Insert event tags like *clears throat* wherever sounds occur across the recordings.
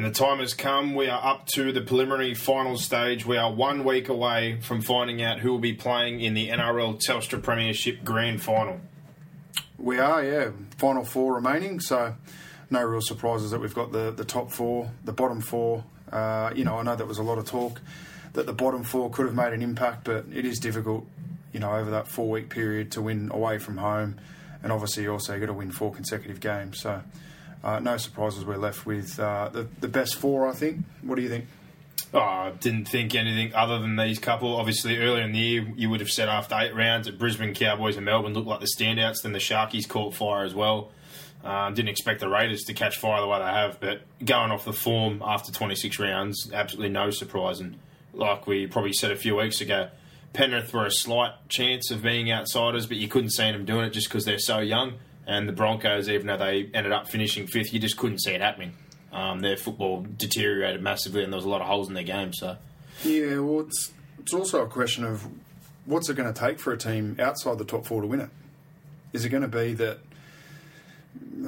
And the time has come. We are up to the preliminary final stage. We are one week away from finding out who will be playing in the NRL Telstra Premiership Grand Final. We are, yeah. Final four remaining, so no real surprises that we've got the, the top four, the bottom four. Uh, you know, I know there was a lot of talk that the bottom four could have made an impact, but it is difficult, you know, over that four week period to win away from home. And obviously, also got to win four consecutive games. So, uh, no surprises. We're left with uh, the, the best four, I think. What do you think? Oh, I didn't think anything other than these couple. Obviously, earlier in the year, you would have said after eight rounds that Brisbane, Cowboys, and Melbourne looked like the standouts. Then the Sharkies caught fire as well. Um, didn't expect the Raiders to catch fire the way they have, but going off the form after 26 rounds, absolutely no surprise. And like we probably said a few weeks ago, Penrith were a slight chance of being outsiders, but you couldn't see them doing it just because they're so young. And the Broncos, even though they ended up finishing fifth, you just couldn't see it happening. Um, their football deteriorated massively, and there was a lot of holes in their game. So, Yeah, well, it's, it's also a question of what's it going to take for a team outside the top four to win it? Is it going to be that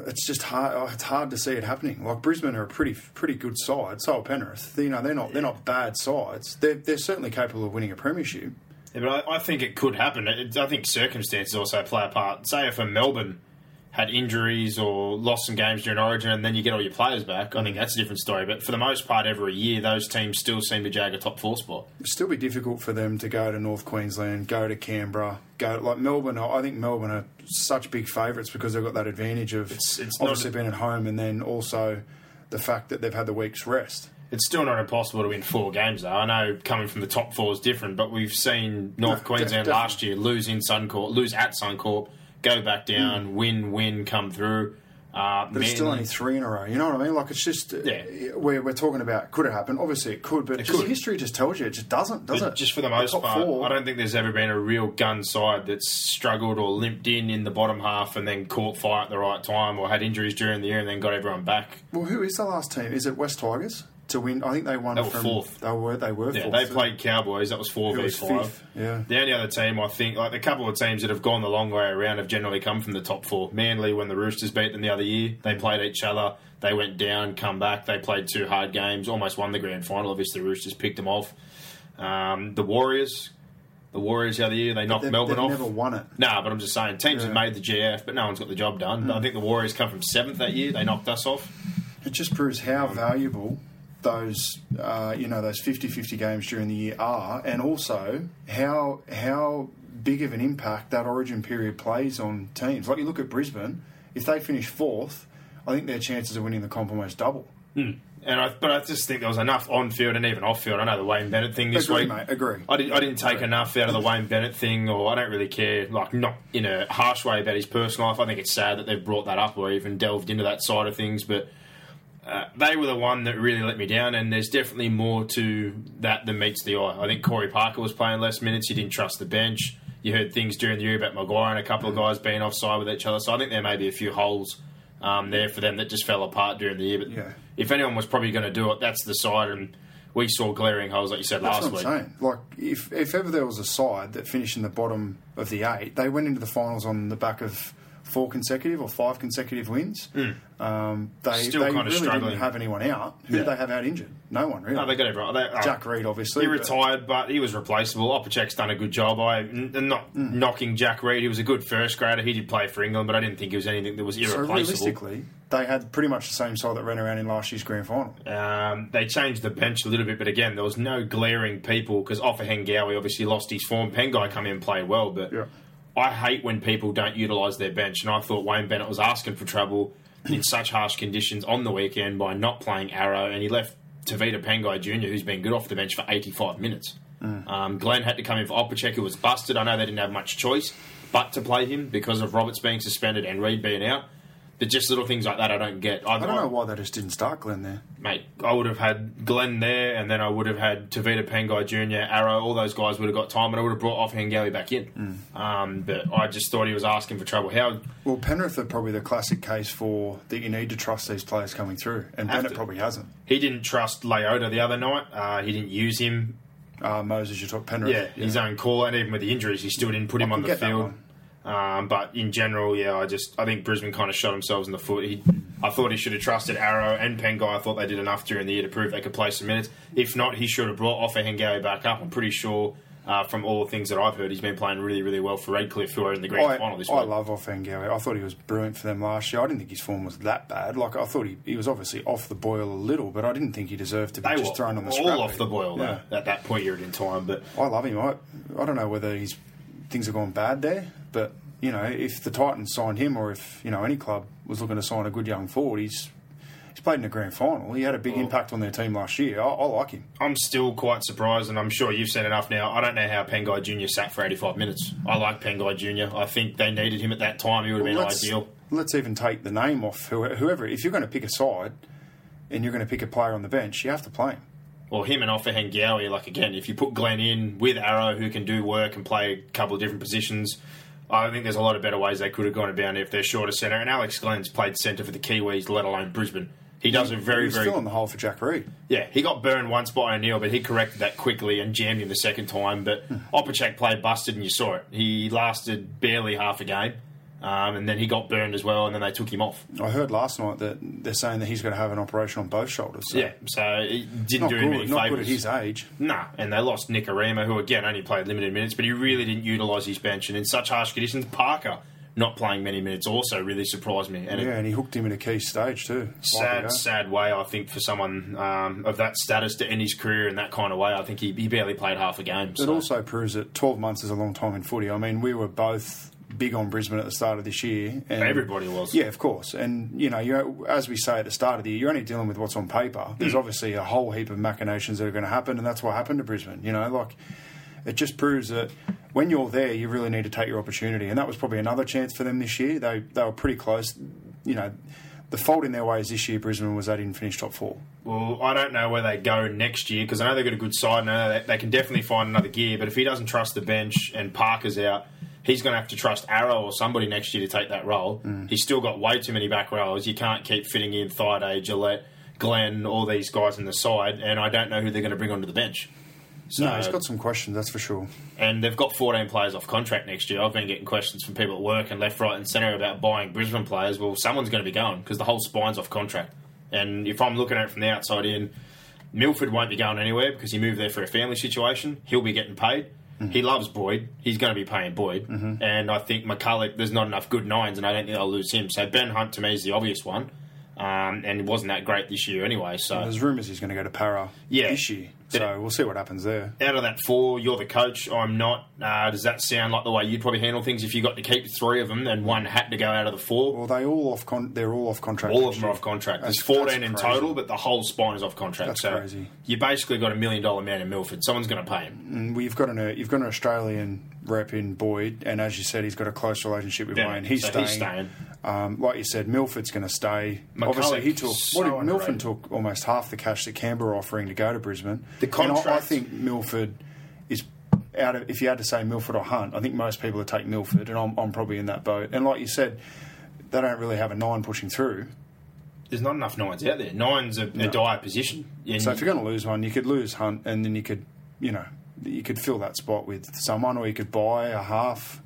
it's just hard? oh, It's hard to see it happening. Like Brisbane are a pretty pretty good side. So are Penrith. You know, they're not they're not bad sides. They're they're certainly capable of winning a premiership. yeah, but I, I think it could happen. It, I think circumstances also play a part. Say if a Melbourne had injuries or lost some games during Origin, and then you get all your players back, I think that's a different story. But for the most part, every year those teams still seem to jag a top four spot. It'd still be difficult for them to go to North Queensland, go to Canberra, go like Melbourne. I think Melbourne are such big favourites because they've got that advantage of It's- it's obviously a- being at home, and then also the fact that they've had the week's rest. It's still not impossible to win four games, though. I know coming from the top four is different, but we've seen North No, Queensland def- last year lose in Suncorp, lose at Suncorp, go back down, win, win, come through. Uh, But it's still only three in a row. You know what I mean? Like it's just uh, Yeah. we're, we're talking about could it happen? Obviously it could, but just could. history just tells you it just doesn't, does But it? just for the most top part, four- I don't think there's ever been a real gun side that's struggled or limped in in the bottom half and then caught fire at the right time or had injuries during the year and then got everyone back. Well, who is the last team? Is it West Tigers to win? I think they won. They were from, fourth. They were. They were. Yeah, fourth. they played Cowboys. That was four v five. fifth, yeah. The only other team I think, like the couple of teams that have gone the long way around, have generally come from the top four. Manly, when the Roosters beat them the other year, they played each other. They went down, come back. They played two hard games, almost won the grand final. Obviously, the Roosters picked them off. Um, the Warriors, the Warriors the other year, they knocked They've, Melbourne they've off. never won it. Nah, but I'm just saying, teams have made the GF, but no one's got the job done. I think the Warriors come from seventh that year. They knocked us off. It just proves how valuable those uh, you know those 50-50 games during the year are, and also how how big of an impact that Origin period plays on teams. Like you look at Brisbane, if they finish fourth, I think their chances of winning the comp almost double. And I, but I just think there was enough on field and even off field. I know the Wayne Bennett thing this Agree, week. mate, agree. I didn't. I didn't take enough out of the Wayne Bennett thing, or I don't really care. Like not in a harsh way about his personal life. I think it's sad that they've brought that up or even delved into that side of things. But uh, they were the one that really let me down. And there's definitely more to that than meets the eye. I think Corey Parker was playing less minutes. He didn't trust the bench. You heard things during the year about McGuire and a couple of guys being offside with each other. So I think there may be a few holes um, there for them that just fell apart during the year. But Yeah. if anyone was probably going to do it, that's the side. And we saw glaring holes, like you said That's last week. Saying. Like, if, if ever there was a side that finished in the bottom of the eight, they went into the finals on the back of four consecutive or five consecutive wins. Um, they. Still they kinda really struggling. didn't have anyone out. Who Yeah. did they have out injured? No one really. No, they got everyone. They, oh, Jack Reed, obviously. He but- retired, but he was replaceable. Opacek's done a good job. I n- not Hmm. knocking Jack Reed. He was a good first grader. He did play for England, but I didn't think he was anything that was So irreplaceable. realistically, they had pretty much the same side that ran around in last year's grand final. Um, they changed the bench a little bit, but again, there was no glaring people because Ofahengaue obviously lost his form. Pangai come in and played well, but Yeah. I hate when people don't utilise their bench, and I thought Wayne Bennett was asking for trouble in such harsh conditions on the weekend by not playing Arrow, and he left Tevita Pangai Jr., who's been good off the bench for 85 minutes. Um, Glenn had to come in for Opacek, who was busted. I know they didn't have much choice but to play him because of Roberts being suspended and Reed being out. But just little things like that I don't get. I don't know why they just didn't start Glenn there. mate, I would have had Glenn there, and then I would have had Tevita Pangai Jr., Arrow, all those guys would have got time, and I would have brought Ofahengaue back in. Um, but I just thought he was asking for trouble. How Well, Penrith are probably the classic case for that you need to trust these players coming through, and Bennett to. probably hasn't. he didn't trust Leota the other night. Uh, he didn't use him. Uh, Moses, you talk Penrith. Yeah, his own call, and even with the injuries, he still didn't put him I on the field. Um, but in general, yeah, I just I think Brisbane kind of shot themselves in the foot. He, I thought he should have trusted Arrow and Pangai. I thought they did enough during the year to prove they could play some minutes. If not, he should have brought Ofahengaue back up. I'm pretty sure uh, from all the things that I've heard, he's been playing really, really well for Redcliffe, who are in the grand I, final this I week. love Ofahengaue. I thought he was brilliant for them last year. I didn't think his form was that bad. Like I thought he, he was obviously off the boil a little, but I didn't think he deserved to be they just thrown on the all scrap off heap. the boil Yeah. though, at that point you're in time. But I love him. I, I don't know whether he's things have gone bad there, but you know, if the Titans signed him, or if you know any club was looking to sign a good young forward, he's he's played in the grand final. He had a big impact on their team last year. I, I like him. I'm still quite surprised, and I'm sure you've said enough now. I don't know how Pangai Jr. sat for 85 minutes. I like Pangai Jr. I think they needed him at that time. He would have been let's, ideal. let's even take the name off whoever. If you're going to pick a side and you're going to pick a player on the bench, you have to play him. Well, him and Ofahengaue, like again, if you put Glenn in with Arrow, who can do work and play a couple of different positions, I think there's a lot of better ways they could have gone about it if they're shorter centre. And Alex Glenn's played centre for the Kiwis, let alone Brisbane. He does a very, very still in the hole for Jack Reed. Yeah, he got burned once by O'Neill, but he corrected that quickly and jammed him the second time. But hmm. Opacek played busted, and you saw it. He lasted barely half a game, um, and then he got burned as well, and then they took him off. I heard last night that they're saying that he's going to have an operation on both shoulders. So Yeah, so it didn't not do him good. any Not favours. good at his age. Nah, and they lost Nikorima, who again only played limited minutes, but he really didn't utilise his bench. And in such harsh conditions, Parker not playing many minutes also really surprised me. And Yeah, it, and he hooked him in a key stage too. Sad, sad way, I think, for someone um, of that status to end his career in that kind of way. I think he, he barely played half a game. It So. also proves that 12 months is a long time in footy. I mean, we were both big on Brisbane at the start of this year. And Everybody was. Yeah, of course. And, you know, you as we say at the start of the year, you're only dealing with what's on paper. There's mm. obviously a whole heap of machinations that are going to happen, and that's what happened to Brisbane. You know, like, it just proves that when you're there, you really need to take your opportunity. And that was probably another chance for them this year. They, they were pretty close. You know, the fault in their ways this year, Brisbane, was they didn't finish top four. Well, I don't know where they go next year because I know they've got a good side and I know they, they can definitely find another gear. But if he doesn't trust the bench and Parker's out, he's going to have to trust Arrow or somebody next year to take that role. Mm. He's still got way too many back rows. You can't keep fitting in Thaiday, Gillett, Glenn, all these guys in the side, and I don't know who they're going to bring onto the bench. So, No, he's got some questions, that's for sure. and they've got 14 players off contract next year. I've been getting questions from people at work and left, right, and centre about buying Brisbane players. Well, someone's going to be going because the whole spine's off contract. And if I'm looking at it from the outside in, Milford won't be going anywhere because he moved there for a family situation. He'll be getting paid. He loves Boyd. He's going to be paying Boyd. And I think McCullough, there's not enough good nines, and I don't think they'll lose him. So Ben Hunt, to me, is the obvious one. Um, and he wasn't that great this year anyway. So There's rumours he's going to go to Parra Yeah. this year. So we'll see what happens there. out of that four, you're the coach. I'm not. Uh, does that sound like the way you'd probably handle things if you got to keep three of them and one had to go out of the four? Well, they all off. Con- they're all off contract. All of them are off contract. There's 14 in total, but the whole spine is off contract. That's so crazy. you basically got a million dollar man in Milford. Someone's going to pay him. And we've got an uh, you've got an Australian rep in Boyd, and as you said, he's got a close relationship with Yeah, Wayne. He's so staying. he's staying. Um, like you said, Milford's going to stay. McCullough Obviously, he took so what did, Milford took almost half the cash that Canberra are offering to go to Brisbane. The And I- I, think Milford is out of. If you had to say Milford or Hunt, I think most people would take Milford, and I'm, I'm probably in that boat. And like you said, they don't really have a nine pushing through. There's not enough nines out there. Nine's a, a dire position. And So if you're going to lose one, you could lose Hunt, and then you could, you know, you could fill that spot with someone, or you could buy a half.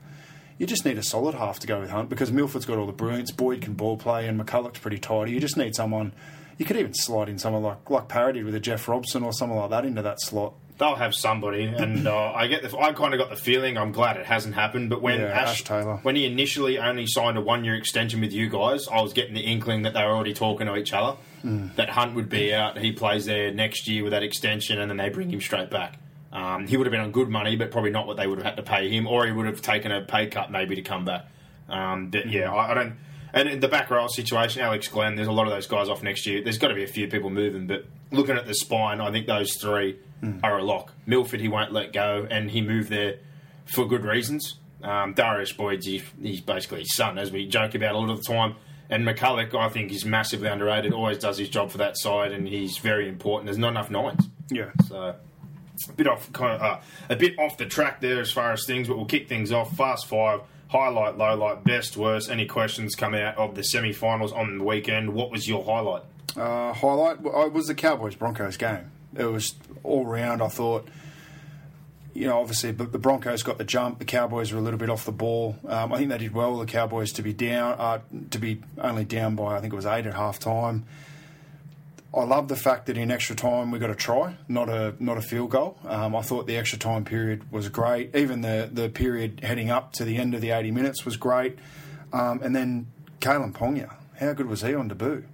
You just need a solid half to go with Hunt because Milford's got all the brilliance. Boyd can ball play, and McCullough's pretty tidy. You just need someone. You could even slide in someone like like Parody with a Jeff Robson or someone like that into that slot. They'll have somebody, and *laughs* uh, I get the. I kind of got the feeling. I'm glad it hasn't happened. But when Yeah, Ash, Ash Taylor. when he initially only signed a one year extension with you guys, I was getting the inkling that they were already talking to each other. Hmm. That Hunt would be out. He plays there next year with that extension, and then they bring him straight back. Um, he would have been on good money, but probably not what they would have had to pay him, or he would have taken a pay cut maybe to come back. Um, but yeah, I, I don't. And in the back row situation, Alex Glenn, there's a lot of those guys off next year. There's got to be a few people moving, but looking at the spine, I think those three are a lock. Milford, he won't let go, and he moved there for good reasons. Um, Darius Boyd's he, he's basically his son, as we joke about a lot of the time. And McCullough, I think, is massively underrated. Always does his job for that side, and he's very important. There's not enough nines. Yeah. So a bit off, uh, a bit off the track there as far as things, but we'll kick things off. Fast five, highlight, low light, best, worst. Any questions come out of the semi-finals on the weekend? What was your highlight? Uh, highlight it was the Cowboys Broncos game. It was all round. I thought, you know, obviously, the Broncos got the jump. The Cowboys were a little bit off the ball. Um, I think they did well. The Cowboys to be down, uh, to be only down by I think it was eight at half time. I love the fact that in extra time we got a try, not a not a field goal. Um, I thought the extra time period was great. Even the the period heading up to the end of the eighty minutes was great. Um, and then Kalyn Ponga, how good was he on debut?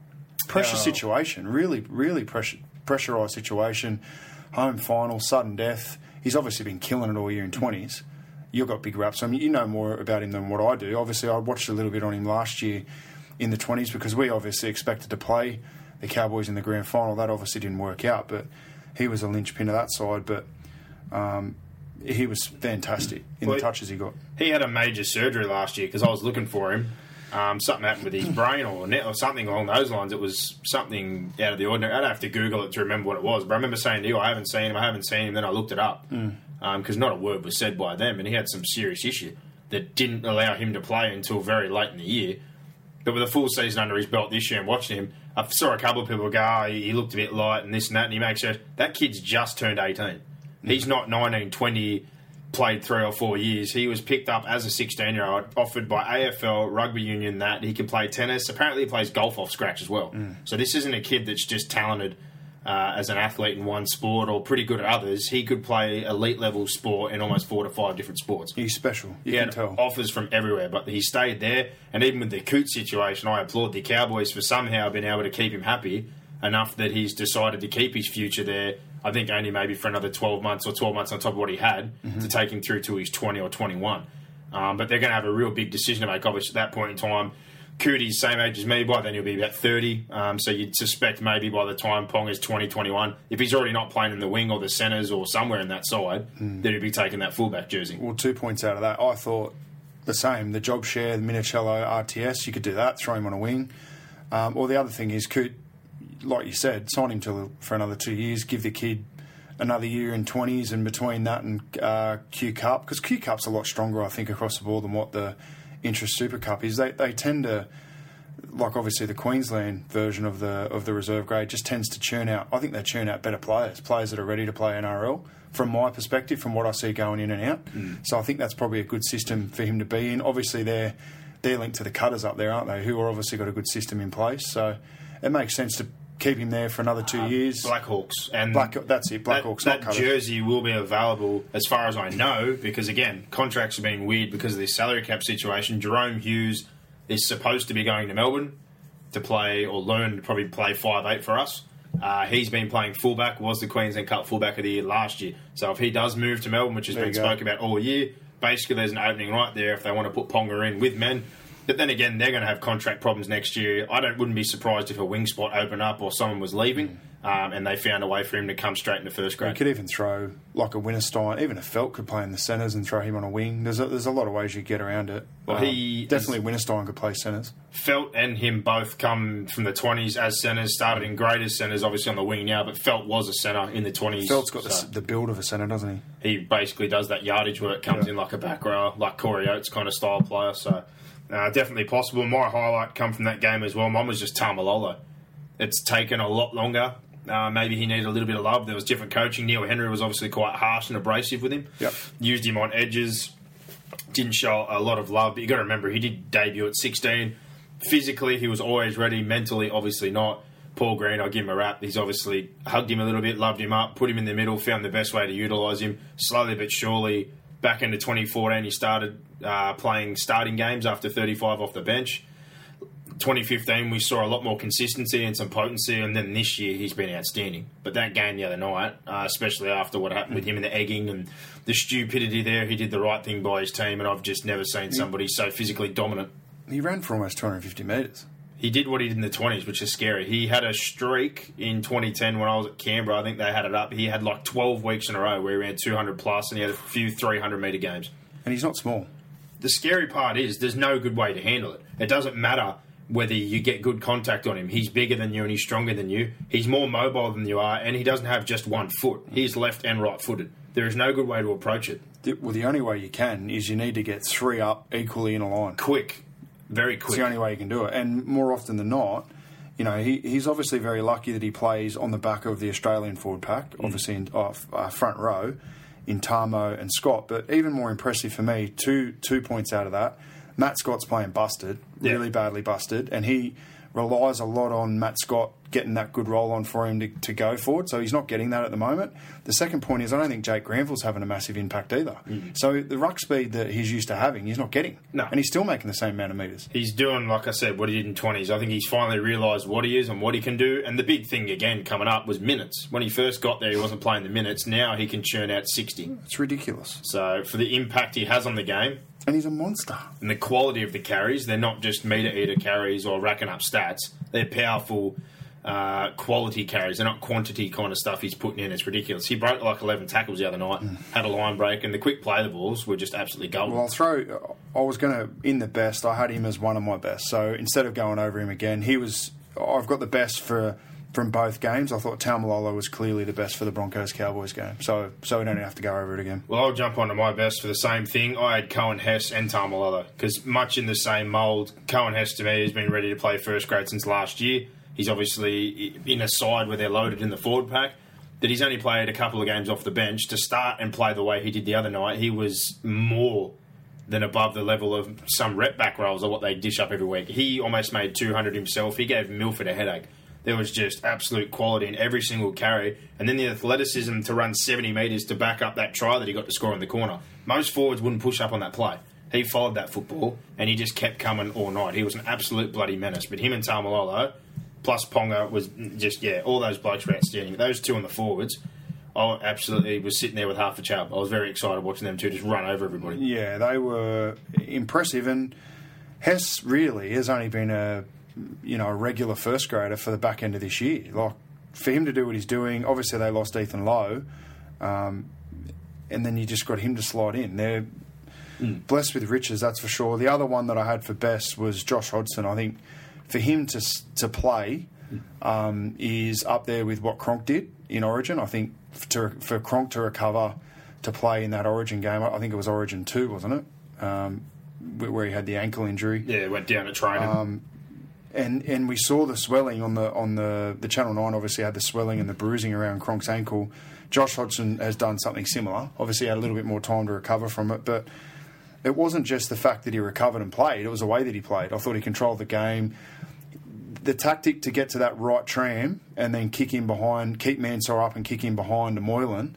Pressure Yeah. situation, really, really pressure pressurised situation. Home final, sudden death. He's obviously been killing it all year in twenties. You've got big raps. I mean, you know more about him than what I do. Obviously, I watched a little bit on him last year in the twenties because we obviously expected to play the Cowboys in the grand final. That obviously didn't work out, but he was a linchpin of that side. But um, he was fantastic in Well, the touches he got. He had a major surgery last year because I was looking for him. Um, something happened with his *clears throat* brain or net or something along those lines. It was something out of the ordinary. I'd have to Google it to remember what it was. But I remember saying to you, I haven't seen him, I haven't seen him. Then I looked it up because not a word was said by them. And he had some serious issue that didn't allow him to play until very late in the year. But with a full season under his belt this year and watching him, I saw a couple of people go, oh, he he looked a bit light and this and that. And he makes it, that kid's just turned 18. He's not 19, 20, played three or four years. He was picked up as a 16 year old, offered by AFL, rugby union, that he can play tennis. Apparently, he plays golf off scratch as well. Mm. So this isn't a kid that's just talented uh, as an athlete in one sport or pretty good at others. He could play elite level sport in almost four to five different sports. He's special. You He can had tell. offers from everywhere, but he stayed there. And even with the Coote situation, I applaud the Cowboys for somehow being able to keep him happy enough that he's decided to keep his future there. I think only maybe for another 12 months or 12 months on top of what he had Mm-hmm. to take him through to his 20 or 21. Um, but they're going to have a real big decision to make, obviously, at that point in time. Cootie's same age as me, by then he'll be about 30. Um, so you'd suspect maybe by the time Pong is 20, 21, if he's already not playing in the wing or the centres or somewhere in that side, Hmm. that he'd be taking that fullback jersey. Well, two points out of that. I thought the same. The job share, the Minichiello RTS, you could do that, throw him on a wing. Um, or the other thing is, Coote, like you said, sign him to, for another two years, give the kid another year in 20s and between that and uh, Q Cup, because Q Cup's a lot stronger, I think, across the board than what the Intrust Super Cup is. They, they tend to like obviously the Queensland version of the of the reserve grade just tends to churn out. I think they churn out better players, players that are ready to play NRL. From my perspective, from what I see going in and out, mm. so I think that's probably a good system for him to be in. Obviously, they're they're linked to the Cutters up there, aren't they? Who are obviously got a good system in place. So it makes sense to keep him there for another two years. Blackhawks and Black, that's it. that, Blackhawks, that Cutters. jersey will be available as far as I know because again contracts have been weird because of this salary cap situation. Jahrome Hughes is supposed to be going to Melbourne to play or learn to probably play five eight for us. Uh, he's been playing fullback, was the Queensland Cup fullback of the year last year. So if he does move to Melbourne, which has There been spoken about all year, basically there's an opening right there if they want to put Ponga in with men. But then again, they're going to have contract problems next year. I don't wouldn't be surprised if a wing spot opened up or someone was leaving, um, and they found a way for him to come straight into first You grade. could even throw like a Winterstein, even a Feldt could play in the centres and throw him on a wing. There's a, there's a lot of ways you get around it. Well, Um, he definitely Winterstein could play centres. Feldt and him both come from the 20s as centres, started in grade as centres, obviously on the wing now, but Feldt was a centre in the 20s. Feldt's got so the, the build of a centre, doesn't he? he basically does that yardage work, comes in like a back rower, like Corey Oates kind of style player. So uh, definitely possible. My highlight come from that game as well. Mine was just Taumalolo. It's taken a lot longer. Uh, maybe he needed a little bit of love. There was different coaching. Neil Henry was obviously quite harsh and abrasive with him. Yep. Used him on edges. didn't show a lot of love. But you got to remember, he did debut at 16. Physically, he was always ready. Mentally, obviously not. Paul Green, I'll give him a rap. He's obviously hugged him a little bit, loved him up, put him in the middle, found the best way to utilise him. Slowly but surely, back into 2014, he started uh, playing starting games after 35 off the bench. 2015, we saw a lot more consistency and some potency, and then this year he's been outstanding. But that game the other night, uh, especially after what happened with him and the egging and the stupidity there, he did the right thing by his team, and I've just never seen somebody so physically dominant. He ran for almost 250 metres. He did what he did in the 20s, which is scary. He had a streak in 2010 when I was at Canberra. I think they had it up. He had like 12 weeks in a row where he ran 200 plus, and he had a few 300 metre games. And he's not small. The scary part is there's no good way to handle it. It doesn't matter whether you get good contact on him. He's bigger than you and he's stronger than you. He's more mobile than you are, and he doesn't have just one foot. He's left and right footed. There is no good way to approach it. Well, the only way you can is you need to get three up equally in a line. Quick, very quick. It's the only way you can do it. And more often than not, you know, he, he's obviously very lucky that he plays on the back of the Australian forward pack, obviously in uh, uh, front row in Tamo and Scott. But even more impressive for me, two two points out of that. Matt Scott's playing busted, Yeah. really badly busted, and he relies a lot on Matt Scott getting that good roll on for him to, to go forward. So he's not getting that at the moment. The second point is I don't think Jake Granville's having a massive impact either. Mm. So the ruck speed that he's used to having, he's not getting. No. And he's still making the same amount of metres. He's doing, like I said, what he did in 20s. I think he's finally realised what he is and what he can do. And the big thing, again, coming up was minutes. When he first got there, he wasn't playing the minutes. Now he can churn out 60. It's ridiculous. So, for the impact he has on the game And he's a monster. and the quality of the carries, they're not just meter eater carries or racking up stats. They're powerful, uh, quality carries. They're not quantity kind of stuff he's putting in. It's ridiculous. He broke like 11 tackles the other night, had a line break, and the quick play the balls were just absolutely golden. Well, I'll throw. I was going to in the best. I had him as one of my best. So instead of going over him again, he was. I've got the best for from both games. I thought Taumalolo was clearly the best for the Broncos Cowboys game. So so we don't have to go over it again. Well, I'll jump onto my best for the same thing. I had Coen Hess and Taumalolo because much in the same mould. Coen Hess to me has been ready to play first grade since last year. He's obviously in a side where they're loaded in the forward pack. That he's only played a couple of games off the bench to start and play the way he did the other night. He was more than above the level of some rep back rolls or what they dish up every week. He almost made 200 himself. He gave Milford a headache. There was just absolute quality in every single carry, and then the athleticism to run 70 metres to back up that try that he got to score in the corner. Most forwards wouldn't push up on that play. He followed that football, and he just kept coming all night. He was an absolute bloody menace. But him and Taumalolo, plus Ponga, was just, yeah, all those blokes were outstanding. Those two on the forwards, I absolutely was sitting there with half a chub. I was very excited watching them two just run over everybody. Yeah, they were impressive, and Hess really has only been a you know a regular first grader for the back end of this year. Like for him to do what he's doing, obviously they lost Ethan Lowe, um, and then you just got him to slide in. They're blessed with riches, that's for sure. The other one that I had for best was Josh Hodgson. I think for him to to play um, is up there with what Cronk did in Origin. I think to, for Cronk to recover to play in that Origin game, I think it was Origin two, wasn't it? Um, where he had the ankle injury Yeah, went down to training. and and we saw the swelling on the on the the Channel Nine. Obviously, had the swelling and the bruising around Cronk's ankle. Josh Hodgson has done something similar. Obviously, had a little bit more time to recover from it, but it wasn't just the fact that he recovered and played. It was the way that he played. I thought he controlled the game. The tactic to get to that right tram and then kick in behind, keep Mansour up and kick in behind Moylan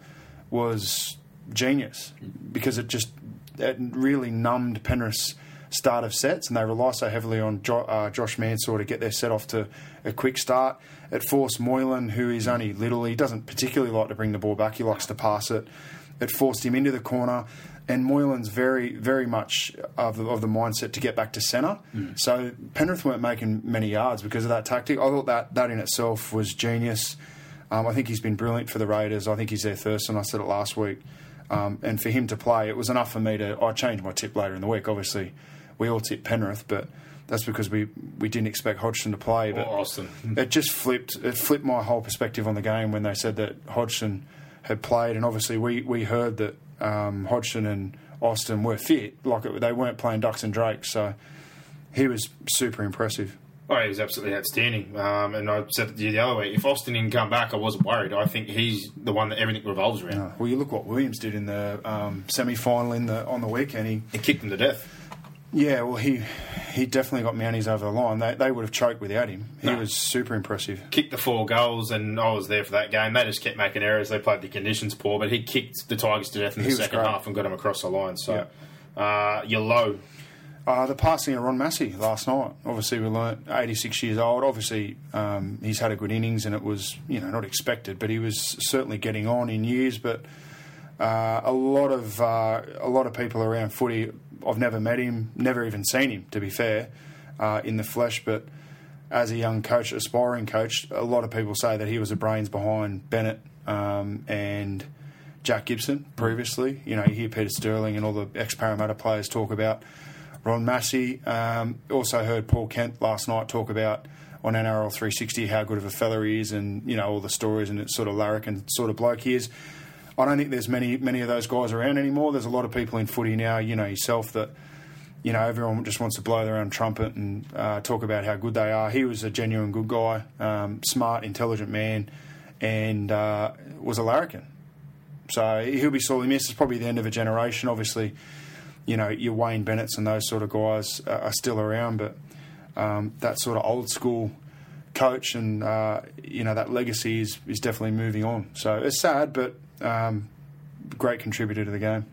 was genius because it just it really numbed Penrith's start of sets, and they rely so heavily on jo- uh, Josh Mansour to get their set off to a quick start. It forced Moylan, who is only little, he doesn't particularly like to bring the ball back, he likes to pass it. It forced him into the corner, and Moylan's very, very much of the, of the mindset to get back to centre. So Penrith weren't making many yards because of that tactic. I thought that, that in itself was genius. Um, I think he's been brilliant for the Raiders. I think he's their Thurston. I said it last week. Um, and for him to play, it was enough for me to. I changed my tip later in the week. Obviously, we all tipped Penrith, but that's because we, we didn't expect Hodgson to play. But Austin. *laughs* it just flipped. It flipped my whole perspective on the game when they said that Hodgson had played, and obviously we, we heard that um, Hodgson and Austin were fit, like it, they weren't playing ducks and drakes. So he was super impressive. Oh, he was absolutely outstanding. Um, and I said it to you the other way. If Austin didn't come back, I wasn't worried. I think he's the one that everything revolves around. Uh, well, you look what Williams did in the um, semi-final in the on the weekend. He, He kicked him to death. Yeah, well, he he definitely got Mounties over the line. They, they would have choked without him. He No. was super impressive. Kicked the four goals, and I was there for that game. They just kept making errors. They played the conditions poor, but he kicked the Tigers to death in the second half and got him across the line. So, uh, you're low. Uh, the passing of Ron Massey last night. Obviously, we learnt 86 years old. Obviously, um, he's had a good innings, and it was you know not expected, but he was certainly getting on in years. But uh, a lot of uh, a lot of people around footy. I've never met him, never even seen him. To be fair, uh, in the flesh, but as a young coach, aspiring coach, a lot of people say that he was the brains behind Bennett um, and Jack Gibson previously. You know, you hear Peter Sterling and all the ex Parramatta players talk about Ron Massey. Um, also heard Paul Kent last night talk about on NRL 360 how good of a fella he is and, you know, all the stories and it's sort of larrikin sort of bloke he is. I don't think there's many many of those guys around anymore. There's a lot of people in footy now, you know yourself, that you know everyone just wants to blow their own trumpet and uh, talk about how good they are. He was a genuine good guy, um, smart, intelligent man, and uh, was a larrikin. So he'll be sorely missed. It's probably the end of a generation. Obviously, you know your Wayne Bennett's and those sort of guys are, are still around, but um, that sort of old school coach and uh, you know that legacy is, is definitely moving on. So it's sad, but um, great contributor to the game.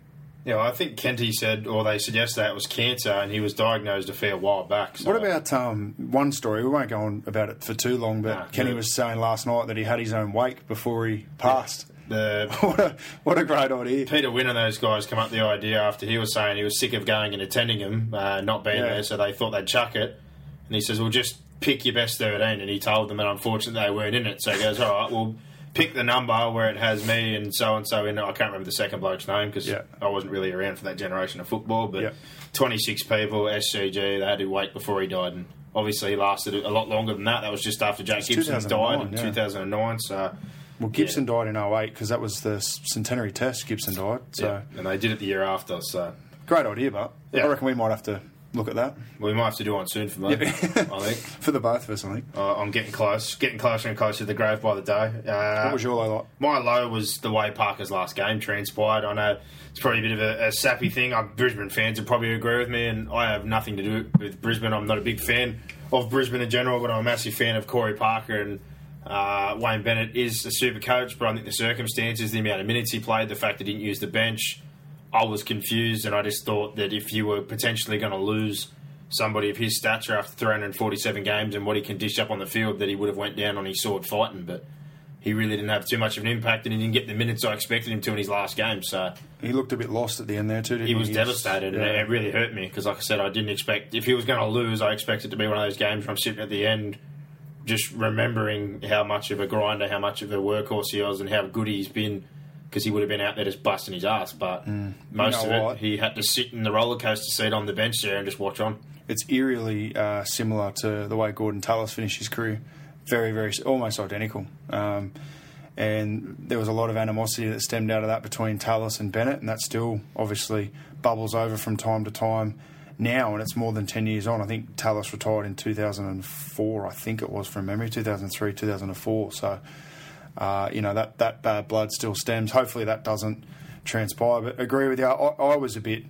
Yeah, well, I think Kenty said, or they said that it was cancer, and he was diagnosed a fair while back. So. What about um, one story? We won't go on about it for too long, but Nah, Kenny good. was saying last night that he had his own wake before he passed. the *laughs* what, a, what a great idea! Peter Wynn and those guys come up with the idea after he was saying he was sick of going and attending him, uh, not being Yeah. there, so they thought they'd chuck it. And he says, "Well, just pick your best thirteen." And he told them, and unfortunately they weren't in it. So he goes, "All right, well, pick the number where it has me and so and so in it." I can't remember the second bloke's name because Yeah. I wasn't really around for that generation of football. But Yeah. twenty six people, SCG, they had to wait before he died, and obviously he lasted a lot longer than that. That was just after Jack Gibson died 2009, in yeah. two thousand and nine. So. Well, Gibson died in 08 because that was the centenary test. Gibson died, so and they did it the year after, so great idea. But. I reckon we might have to look at that Well, we might have to do one soon for me. I think *laughs* for the both of us. I think. uh, I'm getting close, getting closer and closer to the grave by the day. Uh, What was your low Like? my low was the way Parker's last game transpired. I know it's probably a bit of a, a sappy thing. I'm, Brisbane fans would probably agree with me, and I have nothing to do with Brisbane. I'm not a big fan of Brisbane in general, but I'm a massive fan of Corey Parker and. Uh, Wayne Bennett is a super coach, but I think the circumstances, the amount of minutes he played, the fact that he didn't use the bench, I was confused, and I just thought that if you were potentially going to lose somebody of his stature after 347 games and what he can dish up on the field, that he would have went down on his sword fighting. But he really didn't have too much of an impact, and he didn't get the minutes I expected him to in his last game. So He looked a bit lost at the end there too. Didn't he he, was devastated, and it really hurt me because, like I said, I didn't expect if he was going to lose, I expected to be one of those games where I'm sitting at the end. Just remembering how much of a grinder, how much of a workhorse he was, and how good he's been, because he would have been out there just busting his ass. But most Mm. You know of it, he had to sit in the roller coaster seat on the bench there and just watch on. it's eerily uh, similar to the way Gordon Tallis finished his career. Very, very, almost identical. Um, and there was a lot of animosity that stemmed out of that between Tallis and Bennett, and that still obviously bubbles over from time to time now, and it's more than 10 years on. I think Tallis retired in 2004, I think it was from memory, 2003, 2004. So, uh, you know, that, that bad blood still stems. Hopefully that doesn't transpire. But agree with you, I, I was a bit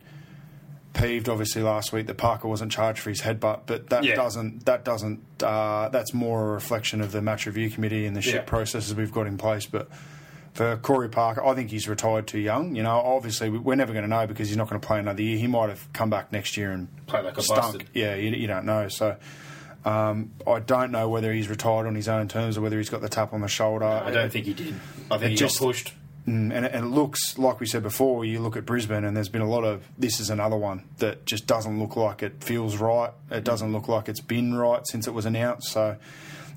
peeved obviously last week that Parker wasn't charged for his headbutt, but that Yeah. doesn't that doesn't uh, that's more a reflection of the match review committee and the shit Yeah. processes we've got in place. But for Corey Parker, I think he's retired too young. You know, obviously we- we're never going to know because he's not going to play another year. He might have come back next year and Play like a stunk. busted. Yeah, you, you don't know. So. Um, I don't know whether he's retired on his own terms or whether he's got the tap on the shoulder. I don't think he did. I think he just- got pushed. Mm, and, it- and it looks like we said before. You look at Brisbane, and there's been a lot of. This is another one that just doesn't look like it feels right. It doesn't look like it's been right since it was announced. So,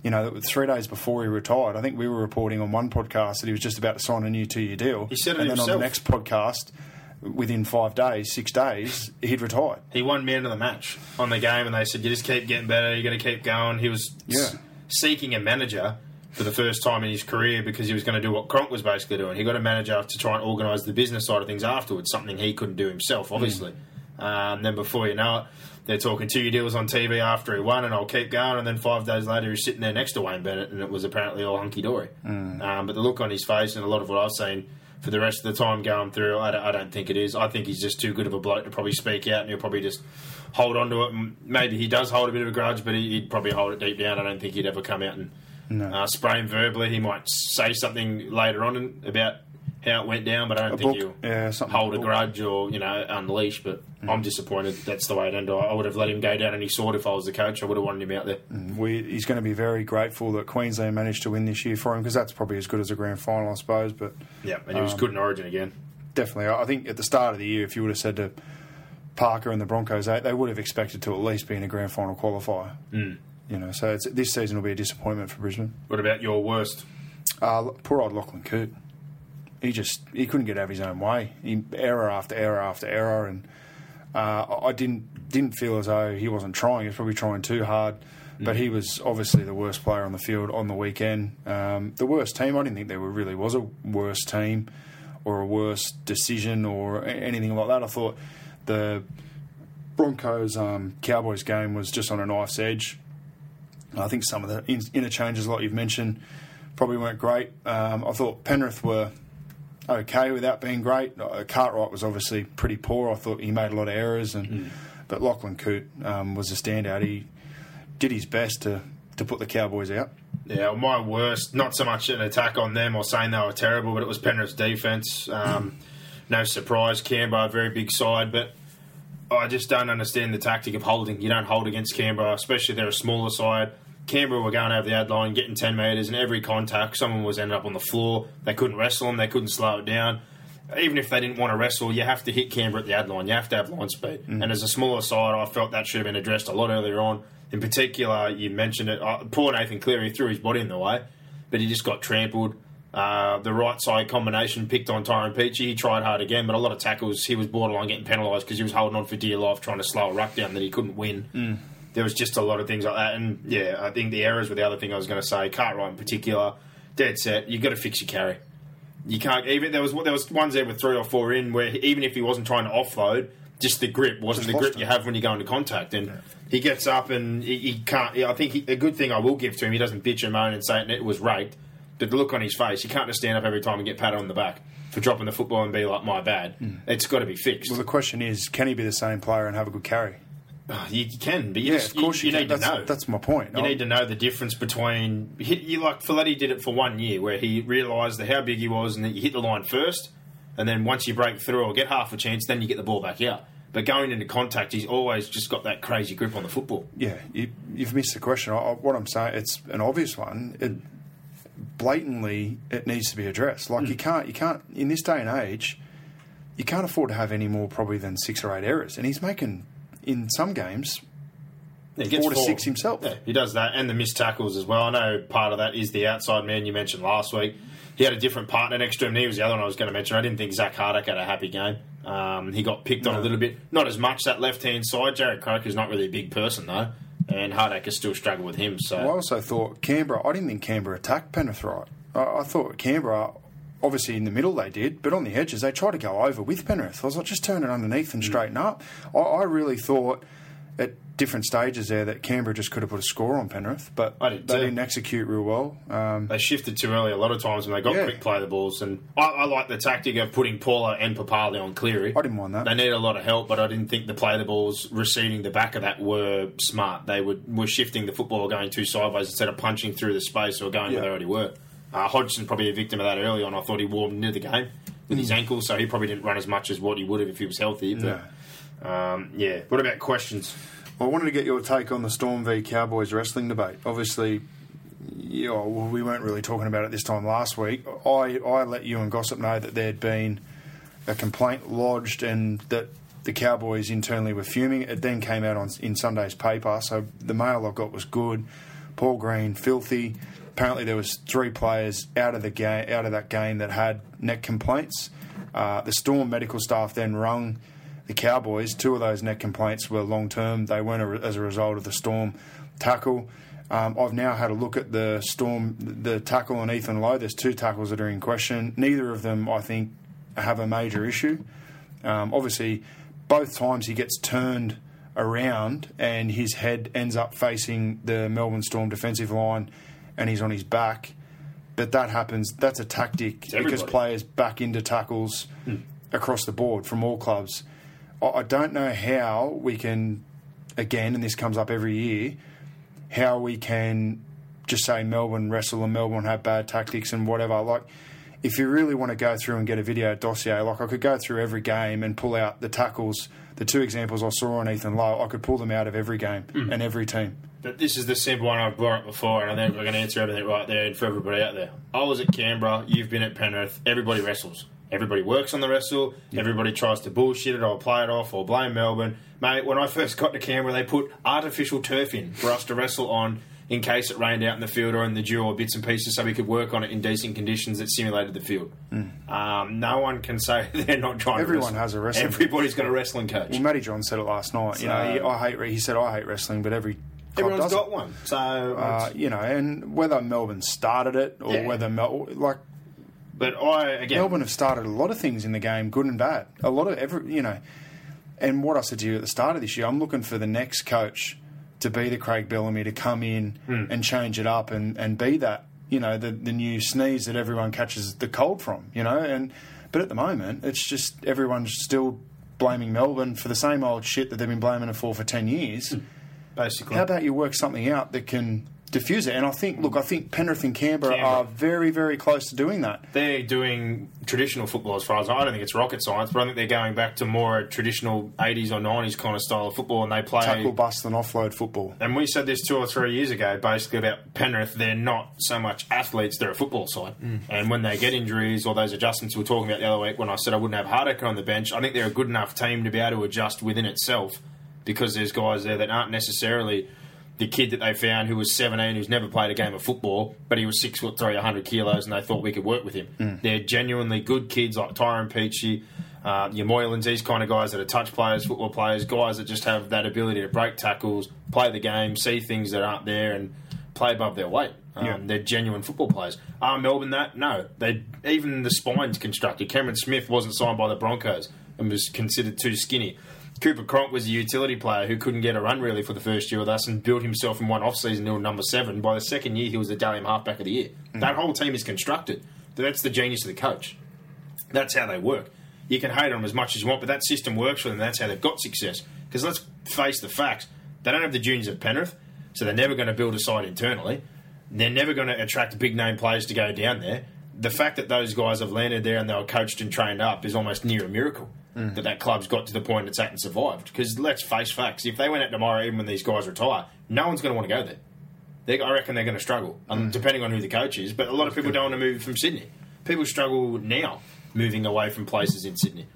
you know, three days before he retired, I think we were reporting on one podcast that he was just about to sign a new two-year deal. He said it and then on himself. the next podcast, within five days, six days, he'd retired. He won man of the match on the game, and they said, "You just keep getting better. You're going to keep going." He was Yeah. s- seeking a manager for the first time in his career because he was going to do what Cronk was basically doing. He got a manager to try and organise the business side of things afterwards, something he couldn't do himself, obviously. Um, then before you know it, they're talking two deals on TV after he won, and I'll keep going. And then five days later, he's sitting there next to Wayne Bennett, and it was apparently all hunky dory. Mm. Um, but the look on his face and a lot of what I've seen for the rest of the time going through, I don't, I don't think it is. I think he's just too good of a bloke to probably speak out, and he'll probably just hold on to it. Maybe he does hold a bit of a grudge, but he, would probably hold it deep down. I don't think he'd ever come out and No. uh, spray him verbally. He might say something later on about how it went down, but I don't A think book? he'll Yeah, hold a grudge or you know unleash. But I'm disappointed. That's the way it ended. I would have let him go down any sword if I was the coach. I would have wanted him out there. we, he's going to be very grateful that Queensland managed to win this year for him because that's probably as good as a grand final, I suppose. But Yeah, and he was Um, good in Origin again. definitely, I think at the start of the year, if you would have said to Parker and the Broncos, they, they would have expected to at least be in a grand final qualifier. Mm. You know, so it's, this season will be a disappointment for Brisbane. What about your worst? Uh, poor old Lachlan Coote. He just he couldn't get out of his own way. He, error after error after error, and uh, I didn't didn't feel as though he wasn't trying. He was probably trying too hard, but he was obviously the worst player on the field on the weekend. Um, the worst team. I didn't think there really was a worst team or a worse decision or anything like that. I thought the Broncos um, Cowboys game was just on a knife's edge. I think some of the interchanges, like you've mentioned, probably weren't great. Um, I thought Penrith were okay without being great. Uh, Cartwright was obviously pretty poor. I thought he made a lot of errors, and but Lachlan Coote um, was a standout. He did his best to to put the Cowboys out. Yeah, my worst, not so much an attack on them or saying they were terrible, but it was Penrith's defence. Um, no surprise, Canberra, a very big side, but I just don't understand the tactic of holding. You don't hold against Canberra, especially they're a smaller side. Canberra were going over the ad line, getting 10 metres, and every contact, someone was ended up on the floor. They couldn't wrestle them, they couldn't slow it down. Even if they didn't want to wrestle, you have to hit Canberra at the ad line. You have to have line speed. And as a smaller side, I felt that should have been addressed a lot earlier on. In particular, you mentioned it. Uh, poor Nathan Cleary threw his body in the way, but he just got trampled. Uh, the right side combination picked on Tyrone Peachey. He tried hard again, but a lot of tackles, he was borderline getting penalised because he was holding on for dear life, trying to slow a ruck down that he couldn't win. There was just a lot of things like that. And yeah, I think the errors were the other thing I was going to say. Cartwright in particular, dead set. You've got to fix your carry. You can't even there was there was ones there with three or four in where even if he wasn't trying to offload, just the grip wasn't Just the grip you have when you go into contact. And he gets up and he, he can't. I think he, a good thing I will give to him, he doesn't bitch and moan and say it was raked. But the look on his face, he can't just stand up every time and get patted on the back for dropping the football and be like, "My bad." Hmm. It's got to be fixed. Well, the question is, can he be the same player and have a good carry? You, you can, but you, Yeah, just, of course you, you, you need to know. That's my point. You I- need to know the difference between hit, you like Folletti did it for one year where he realised how big he was and that you hit the line first, and then once you break through or get half a chance, then you get the ball back out. But going into contact, he's always just got that crazy grip on the football. yeah, you, you've missed the question. I, I- what I'm saying, it's an obvious one. It, blatantly, it needs to be addressed. Like you hmm. can't, you can't in this day and age, you can't afford to have any more probably than six or eight errors. And he's making in some games Yeah, he four to six himself. Yeah, he does that, and the missed tackles as well. I know part of that is the outside man you mentioned last week. He had a different partner next to him. He was the other one I was going to mention. I didn't think Zach Hardick had a happy game. Um, he got picked on a little bit, not as much that left hand side. Jarrod Croker's not really a big person though, and Hardick has still struggled with him. So I also thought Canberra. I didn't think Canberra attacked Penrith right. I, I thought Canberra, obviously in the middle they did, but on the edges they tried to go over with Penrith. I was like, just turn it underneath and straighten up. I, I really thought at different stages there that Canberra just could have put a score on Penrith, but I did they too. didn't execute real well. Um, they shifted too early a lot of times when they got Yeah. quick play the balls. And I, I like the tactic of putting Paulo and Papalii on Cleary. I didn't mind that. They needed a lot of help, but I didn't think the play the balls receding the back of that were smart. They were, were shifting the football, going too sideways instead of punching through the space or going Yeah. where they already were. Uh, Hodgson probably a victim of that early on. I thought he warmed into the game with Mm. his ankle, so he probably didn't run as much as what he would have if he was healthy. But, um, yeah. What about questions? I wanted to get your take on the Storm v Cowboys wrestling debate. Obviously, know, well, we weren't really talking about it this time last week. I, I let you and Gossip know that there had been a complaint lodged and that the Cowboys internally were fuming. It then came out on in Sunday's paper, so the mail I got was good. Paul Green, filthy. Apparently, there was three players out of the game, out of that game that had neck complaints. Uh, the Storm medical staff then rung the Cowboys. Two of those neck complaints were long term. They weren't a as a result of the Storm tackle. Um, I've now had a look at the Storm, the tackle on Ethan Lowe. There's two tackles that are in question. Neither of them, I think, have a major issue. Um, obviously, both times he gets turned around and his head ends up facing the Melbourne Storm defensive line and he's on his back. But that happens. That's a tactic because players back into tackles hmm. across the board from all clubs. I I don't know how we can, again, and this comes up every year, how we can just say Melbourne wrestle and Melbourne have bad tactics and whatever. Like, if you really want to go through and get a video dossier, like I could go through every game and pull out the tackles. The two examples I saw on Ethan Lowe, I could pull them out of every game hmm. and every team. But this is the simple one I've brought up before, and I think we're going to answer everything right there And for everybody out there. I was at Canberra, you've been at Penrith, everybody wrestles. Everybody works on the wrestle, everybody tries to bullshit it or play it off or blame Melbourne. Mate, when I first got to Canberra, they put artificial turf in for us to wrestle on in case it rained out in the field or in the dew or bits and pieces so we could work on it in decent conditions that simulated the field. Um, no one can say *laughs* they're not trying Everyone to has a wrestling- Everybody's got a wrestling coach. Well, Matty John said it last night. You know, he, I hate. He said I hate wrestling, but every Everyone's got one. So Uh, you know, and whether Melbourne started it or Yeah. whether Mel, like But I again, Melbourne have started a lot of things in the game, good and bad. A lot of every, you know, and what I said to you at the start of this year, I'm looking for the next coach to be the Craig Bellamy to come in Hmm. and change it up and, and be that, you know, the the new sneeze that everyone catches the cold from, you know, and but at the moment it's just everyone's still blaming Melbourne for the same old shit that they've been blaming it for for ten years. Basically. How about you work something out that can diffuse it? And I think, look, I think Penrith and Canberra, Canberra. are very, very close to doing that. they're doing traditional football as far as I don't think it's rocket science, but I think they're going back to more a traditional 80s or 90s kind of style of football, and they play. Tackle, bust, and offload football. and we said this two or three years ago, basically about Penrith. They're not so much athletes; they're a football side. Hmm. And when they get injuries or those adjustments we were talking about the other week, when I said I wouldn't have Hardiker on the bench, I think they're a good enough team to be able to adjust within itself because there's guys there that aren't necessarily the kid that they found who was 17 who's never played a game of football, but he was six foot three, 100 kilos, and they thought we could work with him. They're genuinely good kids like Tyrone Peachey, uh, your Moylans, these kind of guys that are touch players, football players, guys that just have that ability to break tackles, play the game, see things that aren't there, and play above their weight. Um, Yeah. They're genuine football players. Are Melbourne that? No. They even the spine's constructed. Cameron Smith wasn't signed by the Broncos and was considered too skinny. Cooper Cronk was a utility player who couldn't get a run really for the first year with us and built himself in one off season to number seven. By the second year, he was the Dally M halfback of the year. Mm. That whole team is constructed. That's the genius of the coach. That's how they work. You can hate on them as much as you want, but that system works for them. That's how they've got success. Because let's face the facts: they don't have the juniors at Penrith, so they're never going to build a side internally. They're never going to attract big name players to go down there. The fact that those guys have landed there and they were coached and trained up is almost near a miracle. That that club's got to the point it's at and survived. Because let's face facts: if they went out tomorrow, even when these guys retire, no one's going to want to go there. They, I reckon they're going to struggle, um, depending on who the coach is. But a lot of people don't want to move from Sydney. People struggle now moving away from places in Sydney.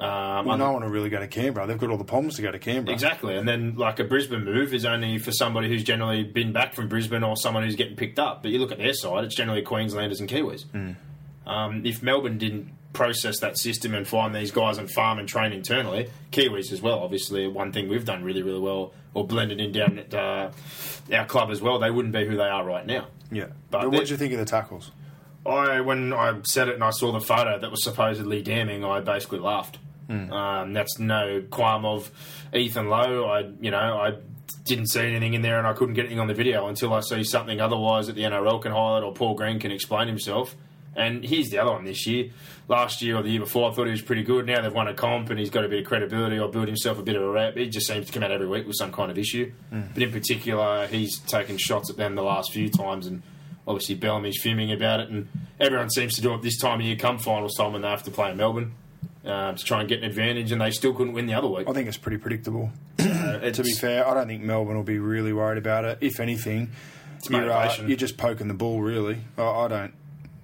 Um, Well, no one will really go to Canberra. They've got all the problems to go to Canberra. Exactly, and then like a Brisbane move is only for somebody who's generally been back from Brisbane or someone who's getting picked up. But you look at their side; it's generally Queenslanders and Kiwis. Um, if Melbourne didn't process that system and find these guys and farm and train internally, Kiwis as well. Obviously, one thing we've done really, really well, or blended in down at uh, our club as well. They wouldn't be who they are right now. Yeah. But But, what do you think of the tackles? I when I said it and I saw the photo that was supposedly damning, I basically laughed. Um, that's no qualm of Ethan Lowe. I you know I didn't see anything in there and I couldn't get anything on the video until I see something otherwise that the NRL can highlight or Paul Green can explain himself. And here's the other one this year. Last year or the year before, I thought he was pretty good. Now they've won a comp and he's got a bit of credibility or built himself a bit of a rep. He just seems to come out every week with some kind of issue. But in particular, he's taken shots at them the last few times and obviously Bellamy's fuming about it, and everyone seems to do it this time of year, come finals time when they have to play in Melbourne uh, to try and get an advantage, and they still couldn't win the other week. I think it's pretty predictable. Uh, *clears throat* to be fair, I don't think Melbourne will be really worried about it. If anything, you're, uh, you're just poking the ball, really. I, I don't.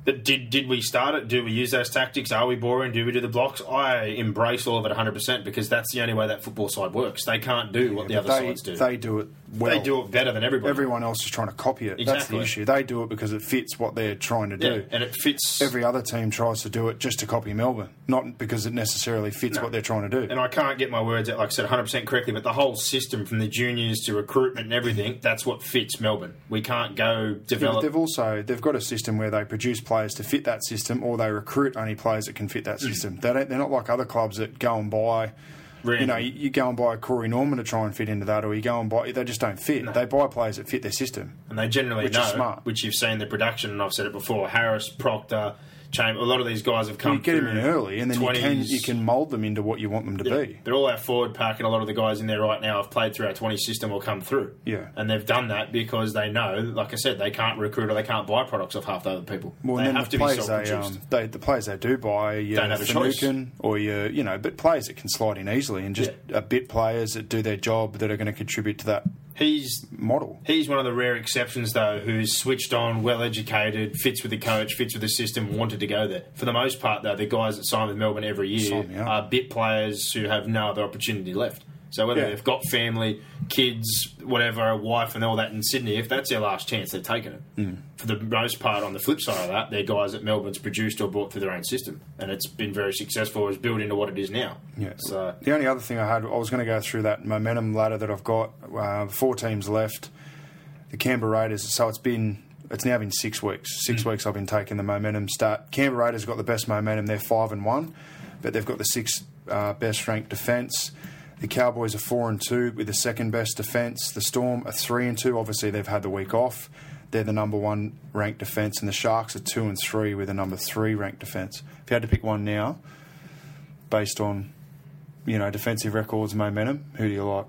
Did did we start it? Do we use those tactics? Are we boring? Do we do the blocks? I embrace all of it 100% because that's the only way that football side works. They can't do what the other they, sides do. They do it well. They do it better than everybody. Everyone else is trying to copy it. That's the issue. They do it because it fits what they're trying to yeah, do. and it fits. Every other team tries to do it just to copy Melbourne, not because it necessarily fits what they're trying to do. and I can't get my words out, like I said, 100% correctly, but the whole system from the juniors to recruitment and everything, that's what fits Melbourne. We can't go Yeah, but develop. they've also they've got a system where they produce players to fit that system, or they recruit only players that can fit that Mm. system. They don't, they're not like other clubs that go and buy Random. You know, you, you go and buy a Corey Norman to try and fit into that, or you go and buy. They just don't fit. They buy players that fit their system. and they generally Which know, smart. which you've seen the production, and I've said it before. Harris, Proctor, Chamber, a lot of these guys have come. You get them in early, and then you can you can mould them into what you want them to be. They're all our forward pack, and a lot of the guys in there right now have played through our 20 system or come through. Yeah. And they've done that because they know, like I said, they can't recruit or they can't buy products off half the other people. Well, they have the to be players self they, um, they the players they do buy, you Don't have a choice. Finucane or you you know, but players that can slide in easily and just Yeah. a bit players that do their job that are going to contribute to that He's model. He's one of the rare exceptions, though, who's switched on, well educated, fits with the coach, fits with the system, wanted to go there. For the most part, though, the guys that sign with Melbourne every year Sign me up. are bit players who have no other opportunity left. So whether Yeah. they've got family, kids, whatever, a wife, and all that in Sydney, if that's their last chance, they're taking it. Hmm. For the most part, on the flip side of that, they're guys that Melbourne's produced or brought through their own system, and it's been very successful. It's built into what it is now. Yeah. So The only other thing I had, I was going to go through that momentum ladder that I've got. Uh, four teams left. The Canberra Raiders. So it's been, it's now been six weeks. Six weeks I've been taking the momentum start. Canberra Raiders got the best momentum. They're five and one, but they've got the sixth uh, best ranked defence. The Cowboys are four and two with the second best defence. The Storm are three and two. Obviously, they've had the week off. They're the number one ranked defence, and the Sharks are two and three with the number three ranked defence. If you had to pick one now, based on you know defensive records, momentum, who do you like?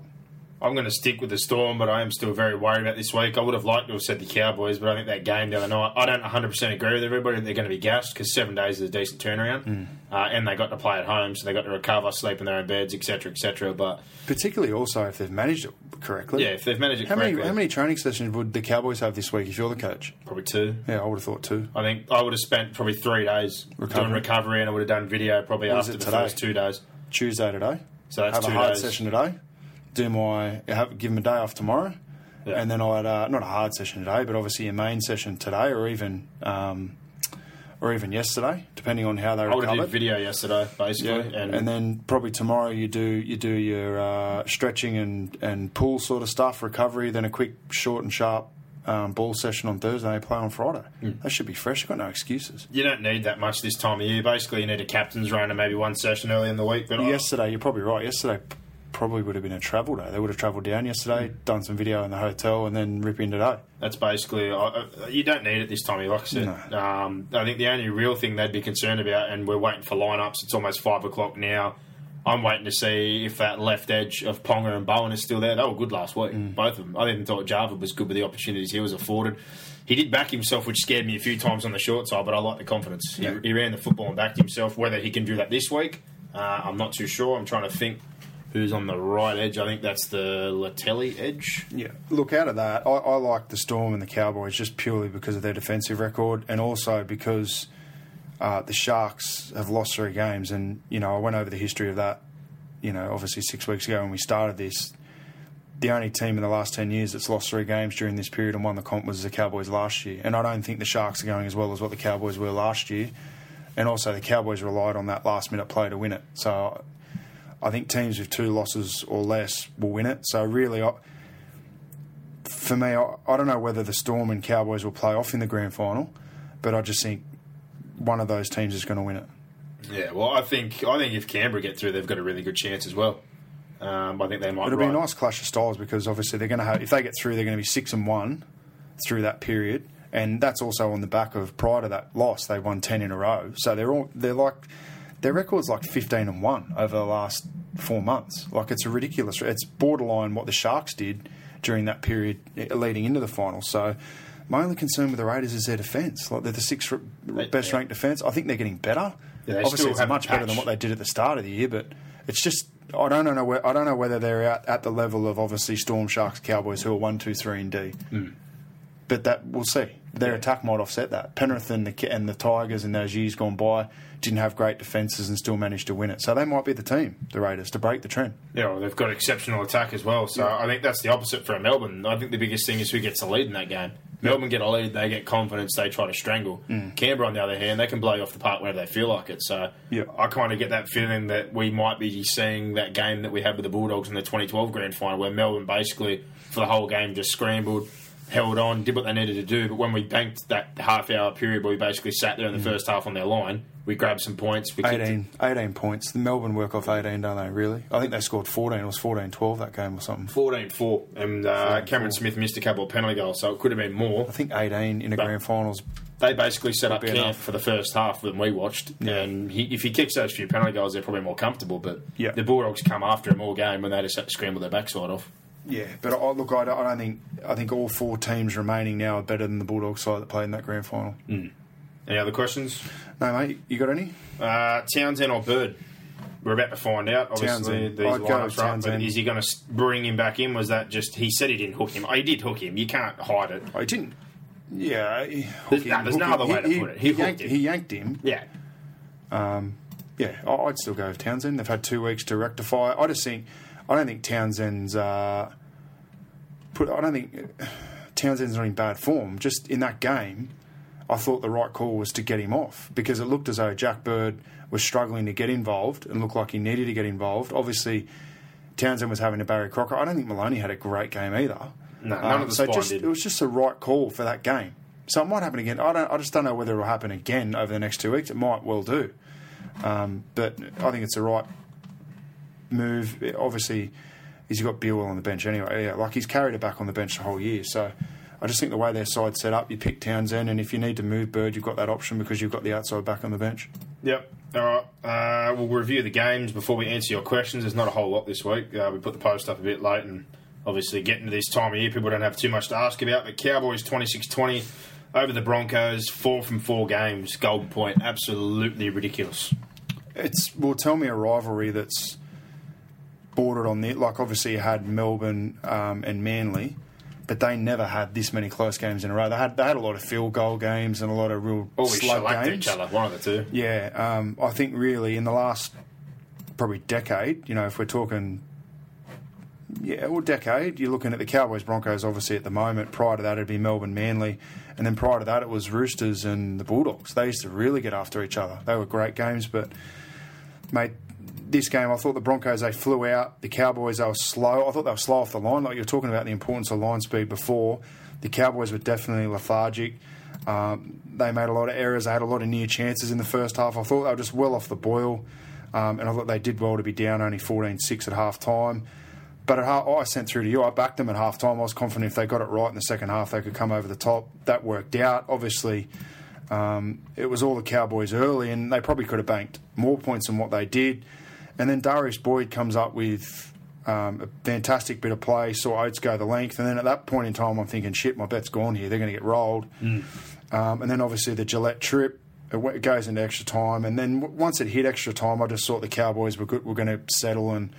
I'm going to stick with the Storm, but I am still very worried about this week. I would have liked to have said the Cowboys, but I think that game the other night, I don't 100% agree with everybody. They're going to be gassed because seven days is a decent turnaround. Hmm. Uh, and they got to play at home, so they got to recover, sleep in their own beds, etc., etc. But Particularly also if they've managed it correctly. yeah, if they've managed it How correctly, many how many training sessions would the Cowboys have this week if you're the coach? probably two. Yeah, I would have thought two. I think I would have spent probably three days Recovery. doing recovery, and I would have done video probably What after the today? first two days. Tuesday today. So that's have two a hard days. session today. Do my have give them a day off tomorrow, Yeah. and then I'd uh, not a hard session today, but obviously a main session today, or even um, or even yesterday, depending on how they recover. I would have did video yesterday, basically, Yeah, and, and, then probably tomorrow you do you do your uh, stretching and, and pool sort of stuff, recovery, then a quick short and sharp um, ball session on Thursday. They play on Friday. Hmm. They should be fresh. You've got no excuses. you don't need that much this time of year. Basically, you need a captain's run and maybe one session early in the week. But I- Yesterday, you're probably right. Yesterday probably would have been a travel day. They would have travelled down yesterday, done some video in the hotel, and then rip in today. That's basically uh, you don't need it this time. of year, Like I said, um, I think the only real thing they'd be concerned about, and we're waiting for lineups. It's almost five o'clock now. I'm waiting to see if that left edge of Ponga and Bowen is still there. They were good last week, both of them. I even thought Java was good with the opportunities he was afforded. He did back himself, which scared me a few times on the short side, but I like the confidence. He, he ran the football and backed himself. Whether he can do that this week, uh, I'm not too sure. I'm trying to think who's on the right edge. I think that's the Latelli edge. Yeah, look out of that. I, I like the Storm and the Cowboys just purely because of their defensive record, and also because uh, the Sharks have lost three games. And you know, I went over the history of that. You know, obviously six weeks ago when we started this, the only team in the last ten years that's lost three games during this period and won the comp was the Cowboys last year. And I don't think the Sharks are going as well as what the Cowboys were last year. And also, the Cowboys relied on that last minute play to win it. So. I think teams with two losses or less will win it. So really, I, for me, I, I don't know whether the Storm and Cowboys will play off in the grand final, but I just think one of those teams is going to win it. Yeah, well, I think I think if Canberra get through, they've got a really good chance as well. Um, I think they might. It'll be a nice clash of styles because obviously they're going to have if they get through, they're going to be six and one through that period, and that's also on the back of prior to that loss, they won ten in a row. So they're all they're like their record's like fifteen and one over the last four months. Like it's a ridiculous. It's borderline what the Sharks did during that period leading into the final. So. My only concern with the Raiders is their defence. Like they're the sixth r- best ranked defence. I think they're getting better. Yeah, they Obviously, it's much better than what they did at the start of the year, but it's just I don't know where I don't know whether they're at, at the level of obviously Storm Sharks, Cowboys, who are one, two, three, and D. Hmm. But that we'll see. Their attack might offset that. Penrith and the and the Tigers in those years gone by didn't have great defences and still managed to win it. So they might be the team, the Raiders, to break the trend. Yeah, well, they've got exceptional attack as well. So I think that's the opposite for Melbourne. I think the biggest thing is who gets the lead in that game. Melbourne get a lead, they get confidence, they try to strangle. Mm. Canberra, on the other hand, they can blow you off the park whenever they feel like it. So Yeah. I kind of get that feeling that we might be seeing that game that we had with the Bulldogs in the 2012 grand final, where Melbourne basically for the whole game just scrambled, held on, did what they needed to do. But when we banked that half hour period where we basically sat there in the first half on their line, we grabbed some points. We kicked 18, 18 points. The Melbourne work off 18, don't they, really? I think they scored 14. It was 14 12 that game or something. 14-4, and uh, Cameron Smith missed a couple of penalty goals, so it could have been more. I think 18 in the But- grand finals. They basically set up camp enough. for the first half than we watched, Yeah. and he, if he kicks those few penalty goals, they're probably more comfortable. But Yeah. the Bulldogs come after him all game when they just scramble their backside off. Yeah, but I, look, I don't, I don't think I think all four teams remaining now are better than the Bulldogs side that played in that grand final. Any other questions? No, mate, you got any? Uh, Townsend or Bird? We're about to find out. Obviously, Townsend. these I'd lineups are up, but is he going to bring him back in? Was that just he said he didn't hook him? Oh, he did hook him. You can't hide it. I didn't. Yeah, he, There's- hook no, there's no him. other way to he, put it. He, He yanked, him. he yanked him. Yeah, Yeah, I- I'd still go with Townsend. They've had two weeks to rectify. I just think I don't think Townsend's uh, put. I don't think Townsend's not in bad form. Just in that game, I thought the right call was to get him off because it looked as though Jack Bird was struggling to get involved and looked like he needed to get involved. Obviously, Townsend was having a Barry Crocker. I don't think Maloney had a great game either. No, none of the so just, did. it was just the right call for that game. So it might happen again. I don't. I just don't know whether it will happen again over the next two weeks. It might well do. Um, but I think it's the right move. Obviously, he's got Beal on the bench anyway. Yeah, like he's carried it back on the bench the whole year. So I just think the way their side's set up, you pick Townsend, and if you need to move Bird, you've got that option because you've got the outside back on the bench. Yep. All right. Uh, we'll review the games before we answer your questions. There's not a whole lot this week. Uh, we put the post up a bit late, and obviously getting to this time of year, people don't have too much to ask about. But Cowboys 26-20 over the Broncos, four from four games. Golden Point, absolutely ridiculous. It's well, tell me a rivalry that's bordered on the like. Obviously, you had Melbourne um, and Manly, but they never had this many close games in a row. They had they had a lot of field goal games and a lot of real Always slug games. each other, one of the two. Yeah, um, I think really in the last probably decade, you know, if we're talking, yeah, well, decade, you're looking at the Cowboys Broncos, obviously at the moment. Prior to that, it'd be Melbourne Manly, and then prior to that, it was Roosters and the Bulldogs. They used to really get after each other. They were great games, but mate. This game, I thought the Broncos they flew out. The Cowboys they were slow. I thought they were slow off the line. Like you were talking about the importance of line speed before. The Cowboys were definitely lethargic. Um, they made a lot of errors. They had a lot of near chances in the first half. I thought they were just well off the boil, um, and I thought they did well to be down only 14-6 at half time. But half, I sent through to you. I backed them at half time. I was confident if they got it right in the second half, they could come over the top. That worked out. Obviously, um, it was all the Cowboys early, and they probably could have banked more points than what they did. And then Darius Boyd comes up with um, a fantastic bit of play, saw Oates go the length, and then at that point in time, I'm thinking, shit, my bet's gone here. They're going to get rolled. Um, and then obviously the Gillett trip, it, goes into extra time, and then w- once it hit extra time, I just thought the Cowboys were good, were going to settle and.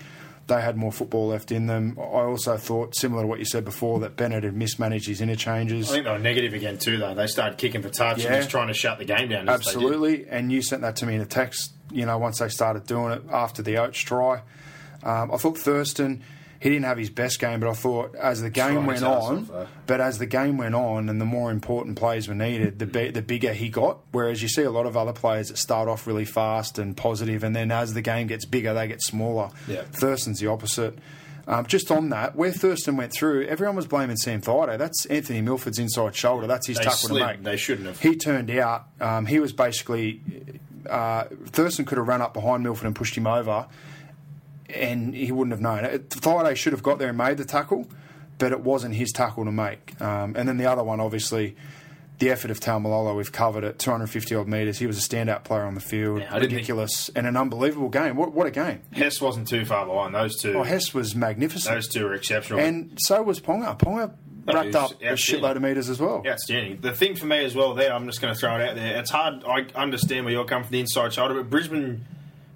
They had more football left in them. I also thought, similar to what you said before, that Bennett had mismanaged his interchanges. I think they were negative again too, though. They started kicking for touch Yeah. and just trying to shut the game down. as they did. Absolutely, and you sent that to me in a text. You know, once they started doing it after the Oates try, um, I thought Thurston he didn't have his best game, but I thought as the game went on, but as the game went on, and the more important plays were needed, the bi- the bigger he got. Whereas you see a lot of other players that start off really fast and positive, and then as the game gets bigger, they get smaller. Yeah. Thurston's the opposite. Um, just on that, where Thurston went through, everyone was blaming Sam Thaiday. That's Anthony Milford's inside shoulder. That's his They tackle slid. to make. They shouldn't have. He turned out. Um, he was basically uh, Thurston could have run up behind Milford and pushed him over, and he wouldn't have known. it. Thaiday should have got there and made the tackle, but it wasn't his tackle to make. Um, and then the other one, obviously, the effort of Taumalolo, we've covered it, 250 odd metres. He was a standout player on the field, Yeah, didn't think- ridiculous, and an unbelievable game. What, what a game! Hess wasn't too far behind. Those two. Oh, Hess was magnificent, those two were exceptional. and so was Ponga. Ponga racked up a shitload of metres as well. Outstanding. The thing for me as well there, I'm just going to throw it out there. It's hard. I understand where you're coming from the inside shoulder, but Brisbane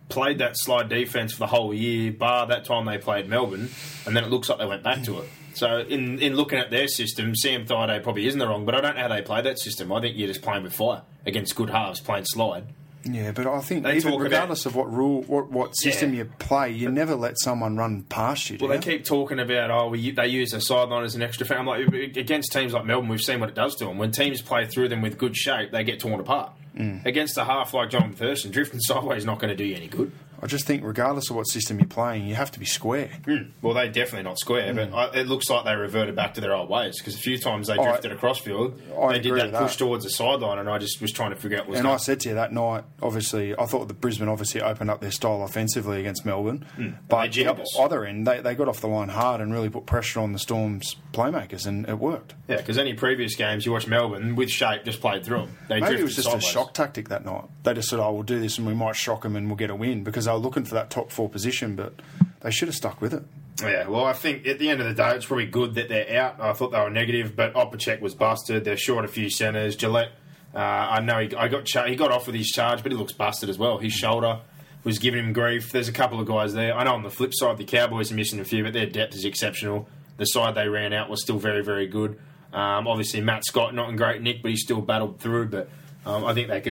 played that slide defense for the whole year, bar that time they played Melbourne, and then it looks like they went back to it. So in in looking at their system, Sam Thaiday probably isn't the wrong, but I don't know how they play that system. I think you're just playing with fire against good halves, playing slide. Yeah, but I think They even talk about- regardless of what rule, what, what system Yeah. you play, you never let someone run past you. Well, you? they keep talking about oh, we, they use the sideline as an extra fan. I'm like against teams like Melbourne, we've seen what it does to them. When teams play through them with good shape, they get torn apart. Mm. Against a half like John Thurston, drifting sideways is not going to do you any good. I just think, regardless of what system you're playing, you have to be square. Mm. Well, they're definitely not square, but I, it looks like they reverted back to their old ways because a few times they Oh, I- drifted across field. I they did that push that. towards the sideline, and I just was trying to figure out what And going I said to you that night, obviously, I thought the Brisbane obviously opened up their style offensively against Melbourne. Hmm. They But the other end, they, they got off the line hard and really put pressure on the Storm's playmakers, and it worked. Yeah, because any previous games you watch Melbourne with shape just played through them. They Maybe it was just sideways. a shock tactic that night. They just said, "Oh, we'll do this, and we might shock them, and we'll get a win," because they were looking for that top four position, but they should have stuck with it. Yeah, well, I think at the end of the day, it's probably good that they're out. I thought they were negative, but Opacic was busted. They're short a few centres. Gillett, uh, I know he, I got he got off with his charge, but he looks busted as well. His shoulder was giving him grief. There's a couple of guys there. I know on the flip side, the Cowboys are missing a few, but their depth is exceptional. The side they ran out was still very, very good. Um, obviously, Matt Scott not in great nick, but he still battled through. But um, I think they could.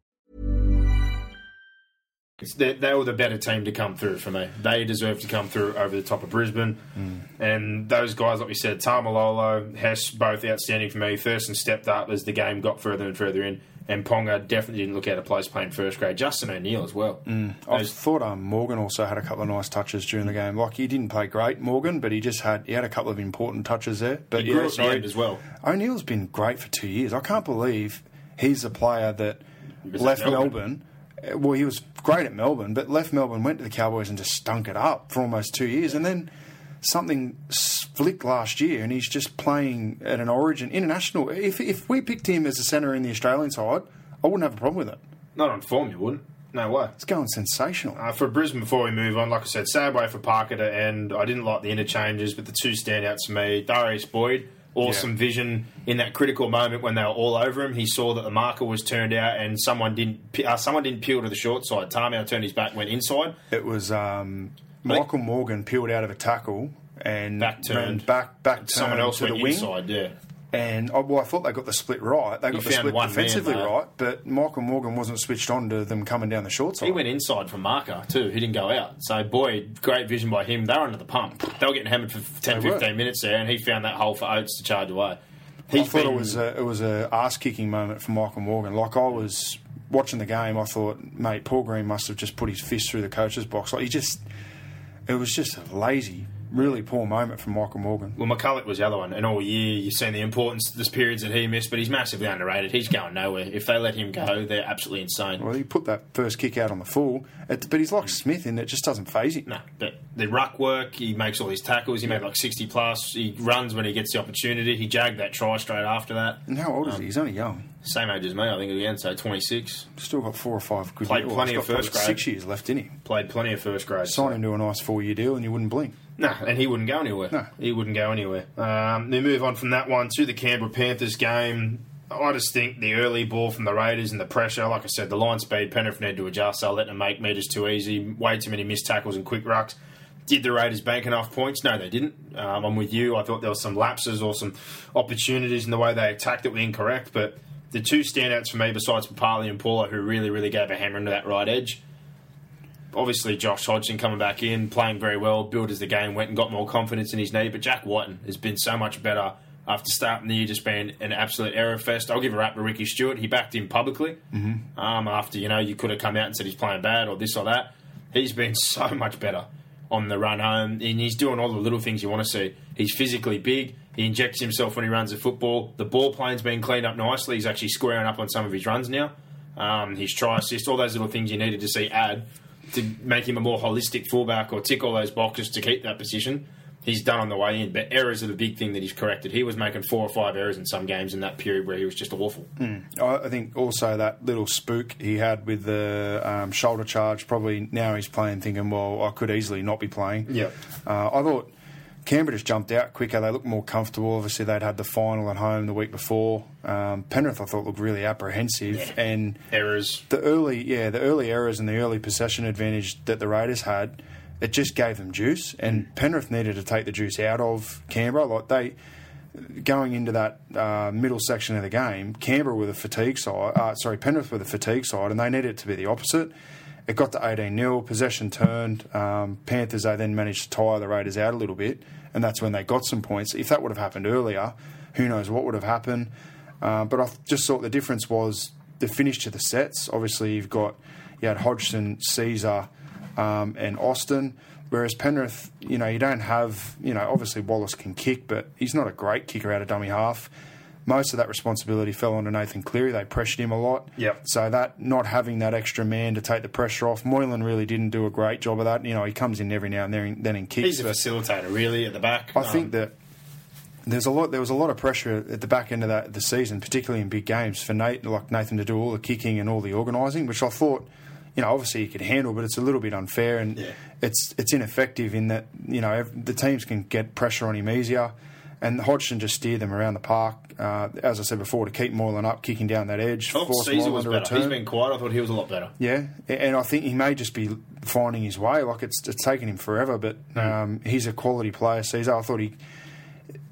They, they were the better team to come through for me. They deserve to come through over the top of Brisbane. And those guys, like we said, Taumalolo, Hess, both outstanding for me. Thurston stepped up as the game got further and further in. And Ponga definitely didn't look out of place playing first grade. Justin O'Neill as well. I Those- thought um, Morgan also had a couple of nice touches during the game. Like he didn't play great, Morgan, but he just had he had a couple of important touches there. But He grew yeah, as well. O'Neill's been great for two years. I can't believe he's a player that left Melbourne. Melbourne. Well, he was great at Melbourne, but left Melbourne, went to the Cowboys, and just stunk it up for almost two years, and then something flicked last year, and he's just playing at an Origin international. If if we picked him as a centre in the Australian side, I wouldn't have a problem with it. Not on form, you wouldn't. No way. It's going sensational. Uh, for Brisbane, before we move on, like I said, sad way for Parker to end. I didn't like the interchanges, but the two standouts for me Darius Boyd, awesome Yeah. vision in that critical moment when they were all over him. He saw that the marker was turned out and someone didn't uh, someone didn't peel to the short side. Tamou turned his back, went inside. It was um, Michael Morgan peeled out of a tackle and Back turned. back back Someone else to went the wing. inside, yeah. And oh, well, I thought they got the split right. They got the split one man, defensively right, but Michael Morgan wasn't switched on to them coming down the short side. He went inside from marker too. He didn't go out. So, boy, great vision by him. They were under the pump. They were getting hammered for 10, They were. 15 minutes there, and he found that hole for Oates to charge away. I thought been- it was a, it was a ass kicking moment for Michael Morgan. Like I was watching the game, I thought, mate, Paul Green must have just put his fist through the coach's box. Like he just, it was just lazy, really poor moment from Michael Morgan. Well, McCullough was the other one, and all year you've seen the importance, there's periods that he missed, but he's massively underrated. He's going nowhere. If they let him go, they're absolutely insane. Well, he put that first kick out on the full, but he's like Smith in it just doesn't phase him. No, but the ruck work, he makes all his tackles, he made like 60 plus, he runs when he gets the opportunity, he jagged that try straight after that. And how old is Um, he? He's only young. Same age as me, I think, again, so 26. Still got four or five good Played years. plenty He's of first grade. Six years left in him. Played plenty of first grade. Sign him to a nice four year deal and you wouldn't blink. No, and he wouldn't go anywhere. No. He wouldn't go anywhere. Um, we move on from that one to the Canberra Panthers game. I just think the early ball from the Raiders and the pressure, like I said, the line speed, Penrith need to adjust. They'll let them make meters too easy. Way too many missed tackles and quick rucks. Did the Raiders bank enough points? No, they didn't. Um, I'm with you. I thought there were some lapses or some opportunities in the way they attacked that were incorrect. But the two standouts for me, besides Papalii and Paulo, who really, really gave a hammer into that right edge, obviously Josh Hodgson coming back in, playing very well, built as the game went and got more confidence in his knee. But Jack Wighton has been so much better after starting the year just being an absolute error fest. I'll give a rap to Ricky Stuart. He backed him publicly mm-hmm. um, after, you know, you could have come out and said he's playing bad or this or that. He's been *laughs* so much better on the run home and he's doing all the little things you want to see. He's physically big. He injects himself when he runs the football. The ball plane's been cleaned up nicely. He's actually squaring up on some of his runs now. Um, his try assist, all those little things you needed to see add to make him a more holistic fullback or tick all those boxes to keep that position. He's done on the way in, but errors are the big thing that he's corrected. He was making four or five errors in some games in that period where he was just awful. I I think also that little spook he had with the um, shoulder charge, probably now he's playing thinking, well, I could easily not be playing. Yeah. Uh, I thought Canberra just jumped out quicker. They looked more comfortable. Obviously, they'd had the final at home the week before. Um, Penrith, I thought, looked really apprehensive, Yeah. and Errors. the early, yeah, the early errors and the early possession advantage that the Raiders had, it just gave them juice. And Penrith needed to take the juice out of Canberra. Like they, going into that uh, middle section of the game, Canberra with a fatigue side, uh, sorry, Penrith with a fatigue side, and they needed it to be the opposite. It got to 18 0, possession turned. Um, Panthers, they then managed to tire the Raiders out a little bit, and that's when they got some points. If that would have happened earlier, who knows what would have happened. Uh, but I just thought the difference was the finish to the sets. Obviously, you've got you had Hodgson, Sezer, um, and Austin. Whereas Penrith, you know, you don't have, you know, obviously Wallace can kick, but he's not a great kicker out of dummy half. Most of that responsibility fell onto Nathan Cleary. They pressured him a lot. Yep. So that not having that extra man to take the pressure off, Moylan really didn't do a great job of that. You know, he comes in every now and then, then in kicks. He's a facilitator, really, at the back. I think Um, that there's a lot. There was a lot of pressure at the back end of that the season, particularly in big games, for Nate, like Nathan, to do all the kicking and all the organising, which I thought, you know, obviously he could handle, but it's a little bit unfair and Yeah. it's it's ineffective in that you know the teams can get pressure on him easier, and Hodgson just steered them around the park. Uh, as I said before, to keep Moylan up, kicking down that edge, I thought Sezer was better. return. He's been quiet. I thought he was a lot better. Yeah, and I think he may just be finding his way. Like it's, it's taken him forever, but Hmm. um, he's a quality player. Sezer, I thought he.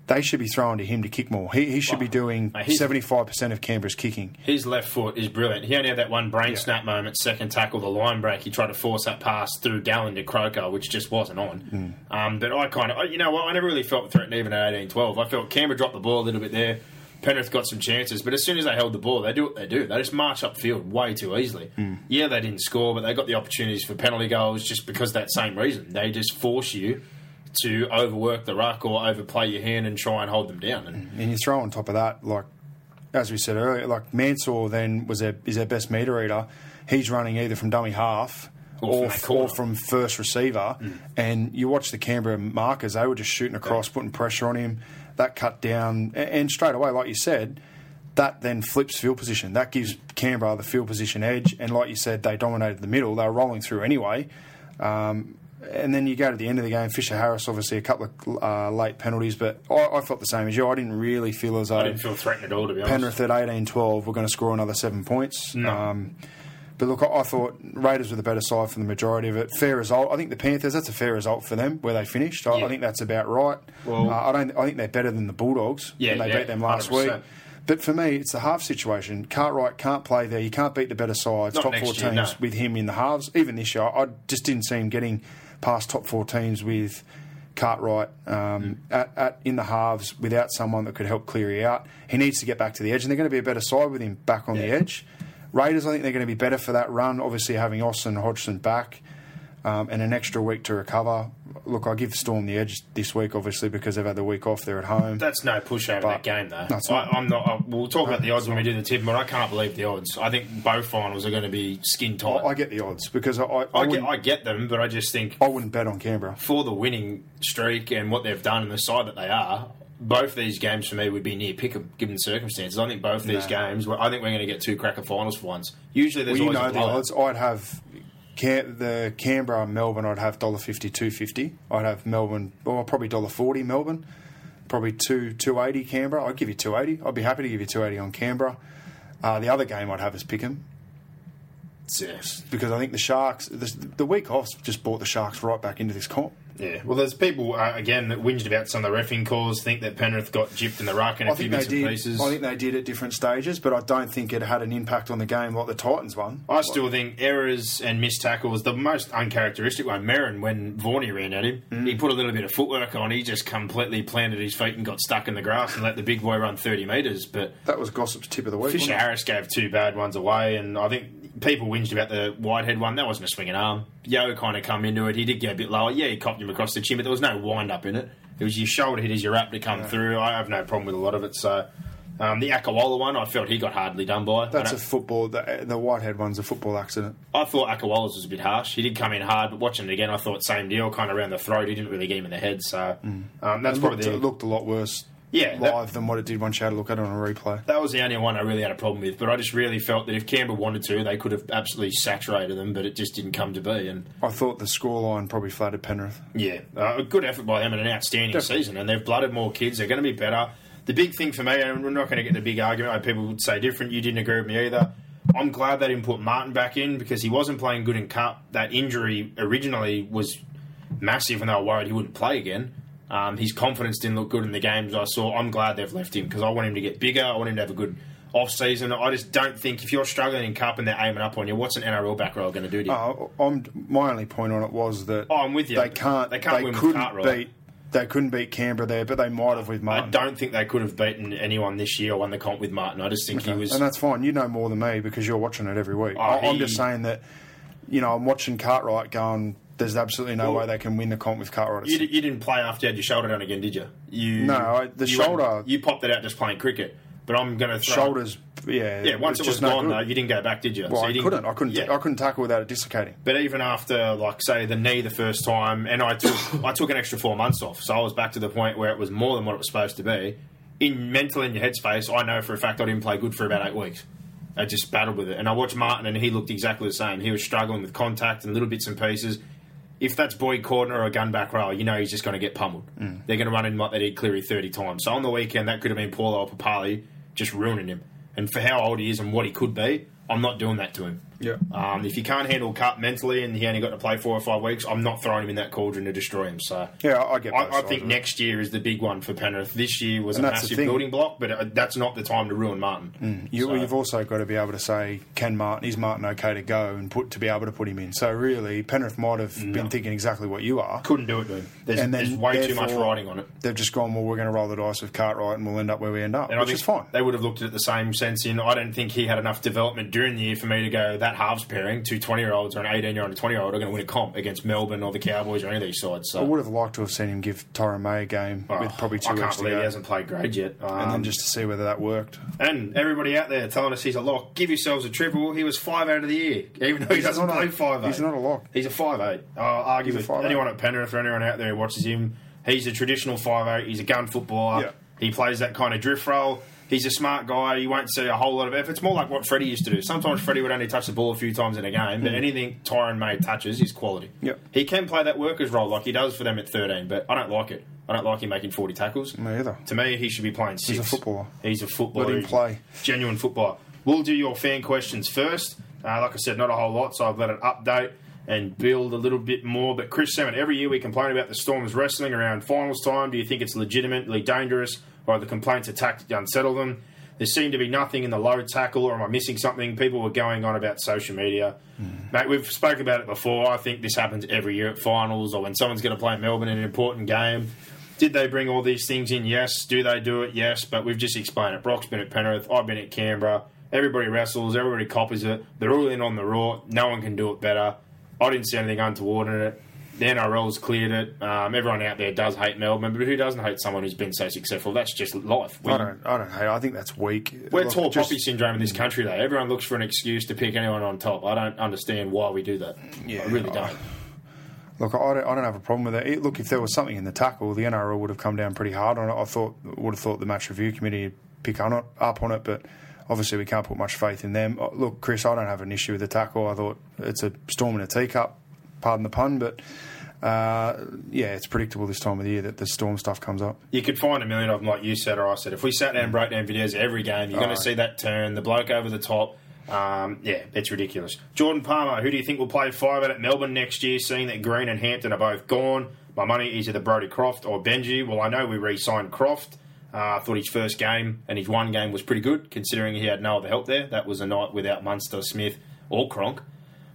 They should be throwing to him to kick more. He, he should be doing seventy five percent of Canberra's kicking. His left foot is brilliant. He only had that one brain Yeah. snap moment, second tackle, the line break. He tried to force that pass through Dallin to Croker, which just wasn't on. Hmm. Um, but I kind of, you know what, I never really felt threatened even at 18 12. I felt Canberra dropped the ball a little bit there. Penrith got some chances, but as soon as they held the ball, they do what they do. They just march upfield way too easily. Hmm. Yeah, they didn't score, but they got the opportunities for penalty goals just because that same reason. They just force you to overwork the ruck or overplay your hand and try and hold them down. And And you throw on top of that, like as we said earlier, like Mansour then was their, is their best meter eater. He's running either from dummy half Or from or, from first receiver. And you watch the Canberra markers; they were just shooting across, putting pressure on him. That cut down, and straight away, like you said, that then flips field position. That gives Canberra the field position edge. And like you said, they dominated the middle. They were rolling through anyway. Um, and then you go to the end of the game. Fisher Harris, obviously, a couple of uh, late penalties, but I, I felt the same as you. I didn't really feel as though I didn't feel threatened at all, to be honest. Penrith at 18 12 were going to score another seven points. No. Um, but look, I, I thought Raiders were the better side for the majority of it. Fair result. I think the Panthers, that's a fair result for them where they finished. I, Yeah. I think that's about right. Well- uh, I don't. I think they're better than the Bulldogs. Yeah, and they yeah, beat them last 100%. week. But for me, it's the half situation. Cartwright can't play there. You can't beat the better sides, Not top four year, teams no. with him in the halves. Even this year, I just didn't see him getting past top four teams with Cartwright um, at, at in the halves without someone that could help Cleary out. He needs to get back to the edge, and they're going to be a better side with him back on the edge. Raiders, I think they're going to be better for that run. Obviously, having Austin and Hodgson back um, and an extra week to recover. Look, I give Storm the edge this week, obviously, because they've had the week off. They're at home. That's no push over But- that game, though. No, I. I'm not. I, we'll talk about the odds when we do the tip, but I can't believe the odds. I think both finals are going to be skin tight. I, I get the odds because I, I, I, I, get, I get them, but I just think I wouldn't bet on Canberra. for the winning streak and what they've done and the side that they are, both these games for me would be near pick given circumstances. I think both these games. I think we're going to get two cracker finals for once. Usually, there's Well, you know the odds. I'd have Cam- the Canberra and Melbourne. I'd have dollar fifty, two fifty. I'd have Melbourne, well, probably dollar forty. Melbourne, probably two two eighty. Canberra. I'd give you two eighty. I'd be happy to give you two eighty on Canberra. Uh, the other game I'd have is Pickham Yes. because I think the Sharks. The, the week off just brought the Sharks right back into this comp. Yeah. Well, there's people uh, again that whinged about some of the refing calls. Think that Penrith got gypped in the ruck and a I few think they bits and did. pieces. I think they did at different stages, but I don't think it had an impact on the game like the Titans one. I still think errors and missed tackles, the most uncharacteristic one, Merrin, when Vorney ran at him, Mm. he put a little bit of footwork on, he just completely planted his feet and got stuck in the grass and let the big boy run 30 metres. But that was gossip's tip of the week. Fisher? Harris gave two bad ones away, and I think people whinged about the Whitehead one. That wasn't a swinging arm. Yo kind of come into it. He did get a bit lower. Yeah, he copped him across the chin, but there was no wind up in it. It was your shoulder hit as your wrap to come through. I have no problem with a lot of it. So um, the Akawola one, I felt he got hardly done by. That's a football. The, the Whitehead one's a football accident. I thought Akawala's was a bit harsh. He did come in hard, but watching it again, I thought same deal, kind of around the throat. He didn't really get him in the head. So um, that's It probably looked, the, it looked a lot worse Yeah, that- live than what it did once you had a look at it on a replay. That was the only one I really had a problem with, but I just really felt that if Canberra wanted to, they could have absolutely saturated them, but it just didn't come to be. And I thought the scoreline probably flattered Penrith. yeah, uh, a good effort by them and an outstanding Definitely. season, and they've blooded more kids. They're going to be better. The big thing for me, and we're not going to get in a big argument. Like people would say different. You didn't agree with me either. I'm glad they didn't put Martin back in because he wasn't playing good in Cup. That injury originally was massive, and they were worried he wouldn't play again. Um, his confidence didn't look good in the games I saw. I'm glad they've left him because I want him to get bigger. I want him to have a good off season. I just don't think if you're struggling in Cup and they're aiming up on you, what's an NRL back row going to do to you? Uh, I'm, my only point on it was that Oh, I'm with you. They can't. They They, can't win with couldn't beat. They couldn't beat Canberra there, but they might have with Martin. I don't think they could have beaten anyone this year or won the comp with Martin. I just think he was. and that's fine. You know more than me because you're watching it every week. Oh, I, I'm he- just saying that. You know, I'm watching Cartwright going. There's absolutely no Well, way they can win the comp with Cartwright. You, you didn't play after you had your shoulder done again, did you? You No, I- the you shoulder- you popped it out just playing cricket. But I'm going to throw Shoulders, yeah. Yeah, once it was no gone though, you didn't go back, did you? Well, So I you didn't- couldn't. I couldn't. Yeah. I couldn't tackle without it dislocating. But even after, like, say, the knee the first time, and I took *coughs* I took an extra four months off, so I was back to the point where it was more than what it was supposed to be. In mental in your headspace, I know for a fact I didn't play good for about eight weeks. I just battled with it, and I watched Martin, and he looked exactly the same. He was struggling with contact and little bits and pieces. If that's Boyd Cordner or a gun back row, you know he's just going to get pummeled. Mm. They're going to run him like they did Cleary 30 times. So on the weekend, that could have been Paulo or Papalii just ruining him. And for how old he is and what he could be, I'm not doing that to him. Yeah. Um, if he can't handle cup mentally and he only got to play four or five weeks, I'm not throwing him in that cauldron to destroy him. So Yeah, I get. I, I think next year is the big one for Penrith. This year was And a massive. Mm. building block, but uh, that's not the time to ruin Martin. You, So- You've also got to be able to say, can Martin is Martin okay to go and put to be able to put him in. So really, Penrith might have been thinking exactly what you are. Couldn't do it to him. There's, And then there's way too much riding on it. They've just gone, well, we're going to roll the dice with Cartwright and we'll end up where we end up, And I think is fine. They would have looked at it the same sense in I don't think he had enough development during the year for me to go that halves pairing, two 20 year olds or an 18 year old and a 20 year old are going to win a comp against Melbourne or the Cowboys or any of these sides. So I would have liked to have seen him give Tyrone May a game Oh, with probably two I can't believe he hasn't played grade yet. and Um, then just to see whether that worked. And everybody out there telling us he's a lock, give yourselves a triple. He was five out of the year, even though he He's doesn't not a- five eight. he's not a lock. He's a five eight. I'll argue He's with anyone at Penrith or anyone out there who watches him. He's a traditional five eight. He's a gun footballer. Yeah. He plays that kind of drift role. He's a smart guy. You won't see a whole lot of effort. It's more like what Freddie used to do. Sometimes Freddie would only touch the ball a few times in a game, but anything Tyrone May touches is quality. Mm. Yep. He can play that workers role like he does for them at 13, but I don't like it. I don't like him making 40 tackles. Me either. To me, he should be playing six. a footballer. He's a footballer. Let him He's play. Genuine footballer. We'll do your fan questions first. Uh, like I said, not a whole lot, so I've let it update and build a little bit more. But Chris Salmon, every year we complain about the Storm's wrestling around finals time. Do you think it's legitimately dangerous, are the complaints a tactic to unsettle them? There seemed to be nothing in the low tackle, or am I missing something? People were going on about social media. Hmm. Mate, we've spoken about it before. I think this happens every year at finals, or when someone's going to play Melbourne in an important game. Did they bring all these things in? Yes. Do they do it? Yes. But we've just explained it. Brock's been at Penrith. I've been at Canberra. Everybody wrestles. Everybody copies it. They're all in on the raw. No one can do it better. I didn't see anything untoward in it. The NRL's cleared it. Um, everyone out there does hate Melbourne, but who doesn't hate someone who's been so successful? That's just life. We- I don't. I don't hate. I think that's weak. we're Look, tall just- poppy syndrome in this country, though. Everyone looks for an excuse to pick anyone on top. I don't understand why we do that. Yeah, I really don't. Look, I don't, I don't have a problem with it. it. Look, if there was something in the tackle, the NRL would have come down pretty hard on it. I thought would have thought the match review committee would pick on it, up on it, but obviously we can't put much faith in them. Uh, Look, Chris, I don't have an issue with the tackle. I thought it's a storm in a teacup, pardon the pun, but uh, yeah, it's predictable this time of the year that the storm stuff comes up. You could find a million of them, like you said or I said. If we sat down and broke down videos every game, you're going to see that turn, the bloke over the top. Um, yeah, it's ridiculous. Jordan Palmer, who do you think will play five out at Melbourne next year, seeing that Green and Hampton are both gone? My money is either Brody Croft or Benji. Well, I know we re signed Croft. Uh, I thought his first game and his one game was pretty good, considering he had no other help there. That was a night without Munster, Smith, or Cronk.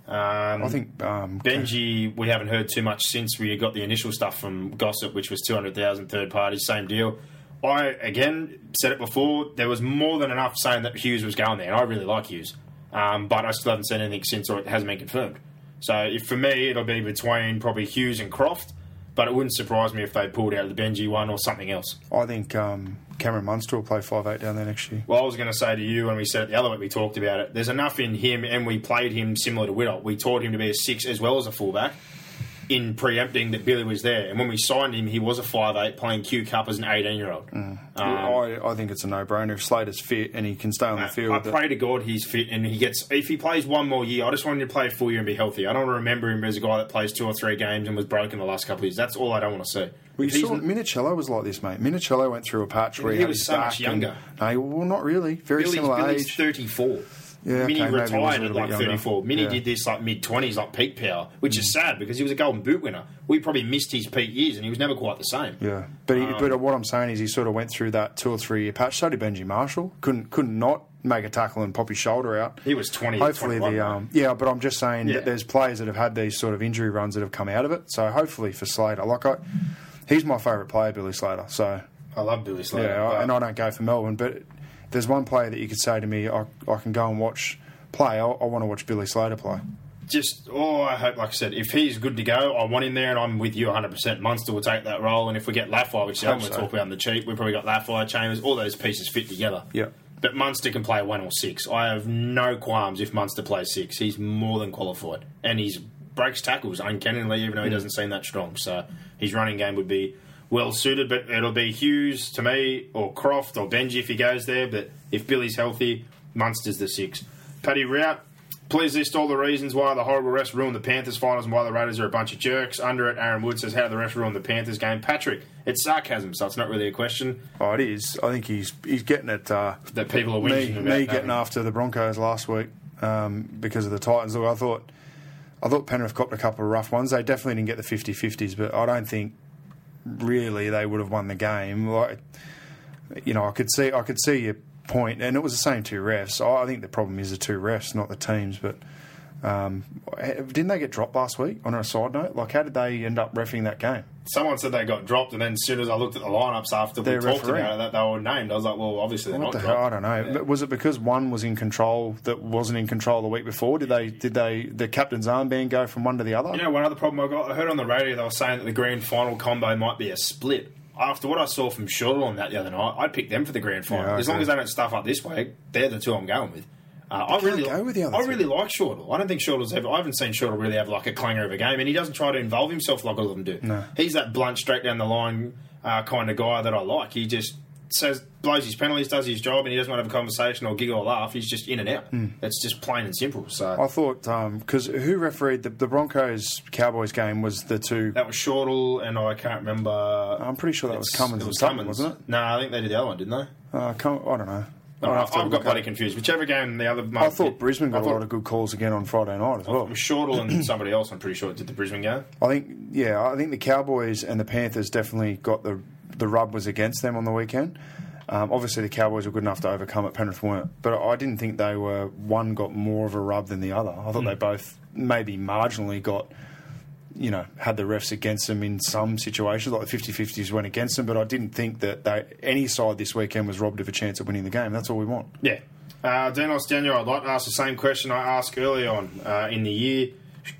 Um, I think um, Benji, we haven't heard too much since we got the initial stuff from Gossip, which was 200,000 third parties, same deal. I, again, said it before, there was more than enough saying that Hughes was going there, and I really like Hughes. Um, but I still haven't seen anything since, or it hasn't been confirmed. So if, for me, it'll be between probably Hughes and Croft, but it wouldn't surprise me if they pulled out of the Benji one or something else. I think um, Cameron Munster will play five eight down there next year. Well, I was going to say to you when we said it the other week, we talked about it. There's enough in him, and we played him similar to Whittle. We taught him to be a six as well as a fullback. In preempting that Billy was there. And when we signed him, he was a five eight playing Q Cup as an 18 year old. Mm. I, I think it's a no-brainer. If Slater's fit and he can stay on the field, I that- pray to God he's fit and he gets. If he plays one more year, I just want him to play a full year and be healthy. I don't want to remember him as a guy that plays two or three games and was broken the last couple of years. That's all I don't want to see. Well, you saw Minichiello was like this, mate. Minichiello went through a patch where he, He was so much back and- younger. no, well, not really. Very Billy's, similar Billy's age. 34. Yeah, Mini okay, maybe he was a retired at like bit younger. 34. Mini Yeah. Mm. did this like mid 20s, like peak power, which is sad because he was a Golden Boot winner. We probably missed his peak years and he was never quite the same. Yeah, but he, Um, but what I'm saying is he sort of went through that two or three year patch. So did Benji Marshall. Couldn't couldn't not make a tackle and pop his shoulder out. He was 20, Hopefully the um, yeah, but I'm just saying Yeah. that there's players that have had these sort of injury runs that have come out of it. So hopefully for Slater, like I, he's my favourite player, Billy Slater. So I love Billy Slater. yeah, I, and I don't go for Melbourne, but there's one player that you could say to me, I, I can go and watch play. I, I want to watch Billy Slater play. just oh, I hope, like I said, if he's good to go, I want him there, and I'm with you 100. percent Munster will take that role, and if we get Laffey, which I'm going to talk about on the cheap, we've probably got Laffey, Chambers, all those pieces fit together. Yeah. But Munster can play one or six. I have no qualms if Munster plays six. He's more than qualified, and he breaks tackles uncannily, even though he mm. doesn't seem that strong. So his running game would be well suited. But it'll be Hughes to me, or Croft, or Benji if he goes there. But if Billy's healthy, Munster's the six. Paddy Rout. Please list all the reasons why the horrible refs ruined the Panthers finals and why the Raiders are a bunch of jerks. Under it, Aaron Wood says, How the refs ruin the Panthers game? Patrick, it's sarcasm, so it's not really a question Oh, it is. I think he's he's getting it. Uh, that people are me, about. me getting after the Broncos last week um, because of the Titans. Look, I thought I thought Penrith copped a couple of rough ones. They definitely didn't get the 50-50s, but I don't think really they would have won the game. Like you know, I could see I could see your point, and it was the same two refs. I think the problem is the two refs, not the teams. But um, didn't they get dropped last week? On a side note, like how did they end up refing that game? Someone said they got dropped, and then as soon as I looked at the lineups after we They're talked refereeing. about it, that they were named, I was like, well, obviously they're What not the hell? I don't know. But Was it because one was in control that wasn't in control the week before? Did they? Did they? The captain's armband go from one to the other? You know, one other problem I got, I heard on the radio they were saying that the grand final combo might be a split. After what I saw from Shuttle on that the other night, I'd pick them for the grand final. Yeah, I as long as they don't stuff up this week, they're the two I'm going with. Uh, I really go with the other I really like Shortle. I don't think Shortle's ever. I haven't seen Shortle really have like a clanger of a game, and he doesn't try to involve himself like all of them do. No. He's that blunt, straight down the line uh, kind of guy that I like. He just says blows his penalties, does his job, and he doesn't want to have a conversation or giggle or laugh. He's just in and out. It's just plain and simple. So. I thought because who refereed the, the Broncos Cowboys game was the two. that was Shortle, and I can't remember. I'm pretty sure that was Cummins it was Cummins. wasn't it? No, I think they did the other one, didn't they? Uh, Cum- I don't know. No, I'd I, have got bloody confused. Whichever game the other. I thought Brisbane got I a thought lot of good calls again on Friday night as well. It was Shortle and *coughs* somebody else. I'm pretty sure did the Brisbane game. I think, yeah, I think the Cowboys and the Panthers definitely got the the rub was against them on the weekend. Um, obviously, the Cowboys were good enough to overcome it. Penrith weren't, but I didn't think they were. One got more of a rub than the other. I thought Hmm. they both maybe marginally got. You know, had the refs against them in some situations, like the 50-50s went against them, but I didn't think that they, any side this weekend was robbed of a chance of winning the game. That's all we want. Yeah. Uh, Danos Daniel, I'd like to ask the same question I asked early on uh, in the year.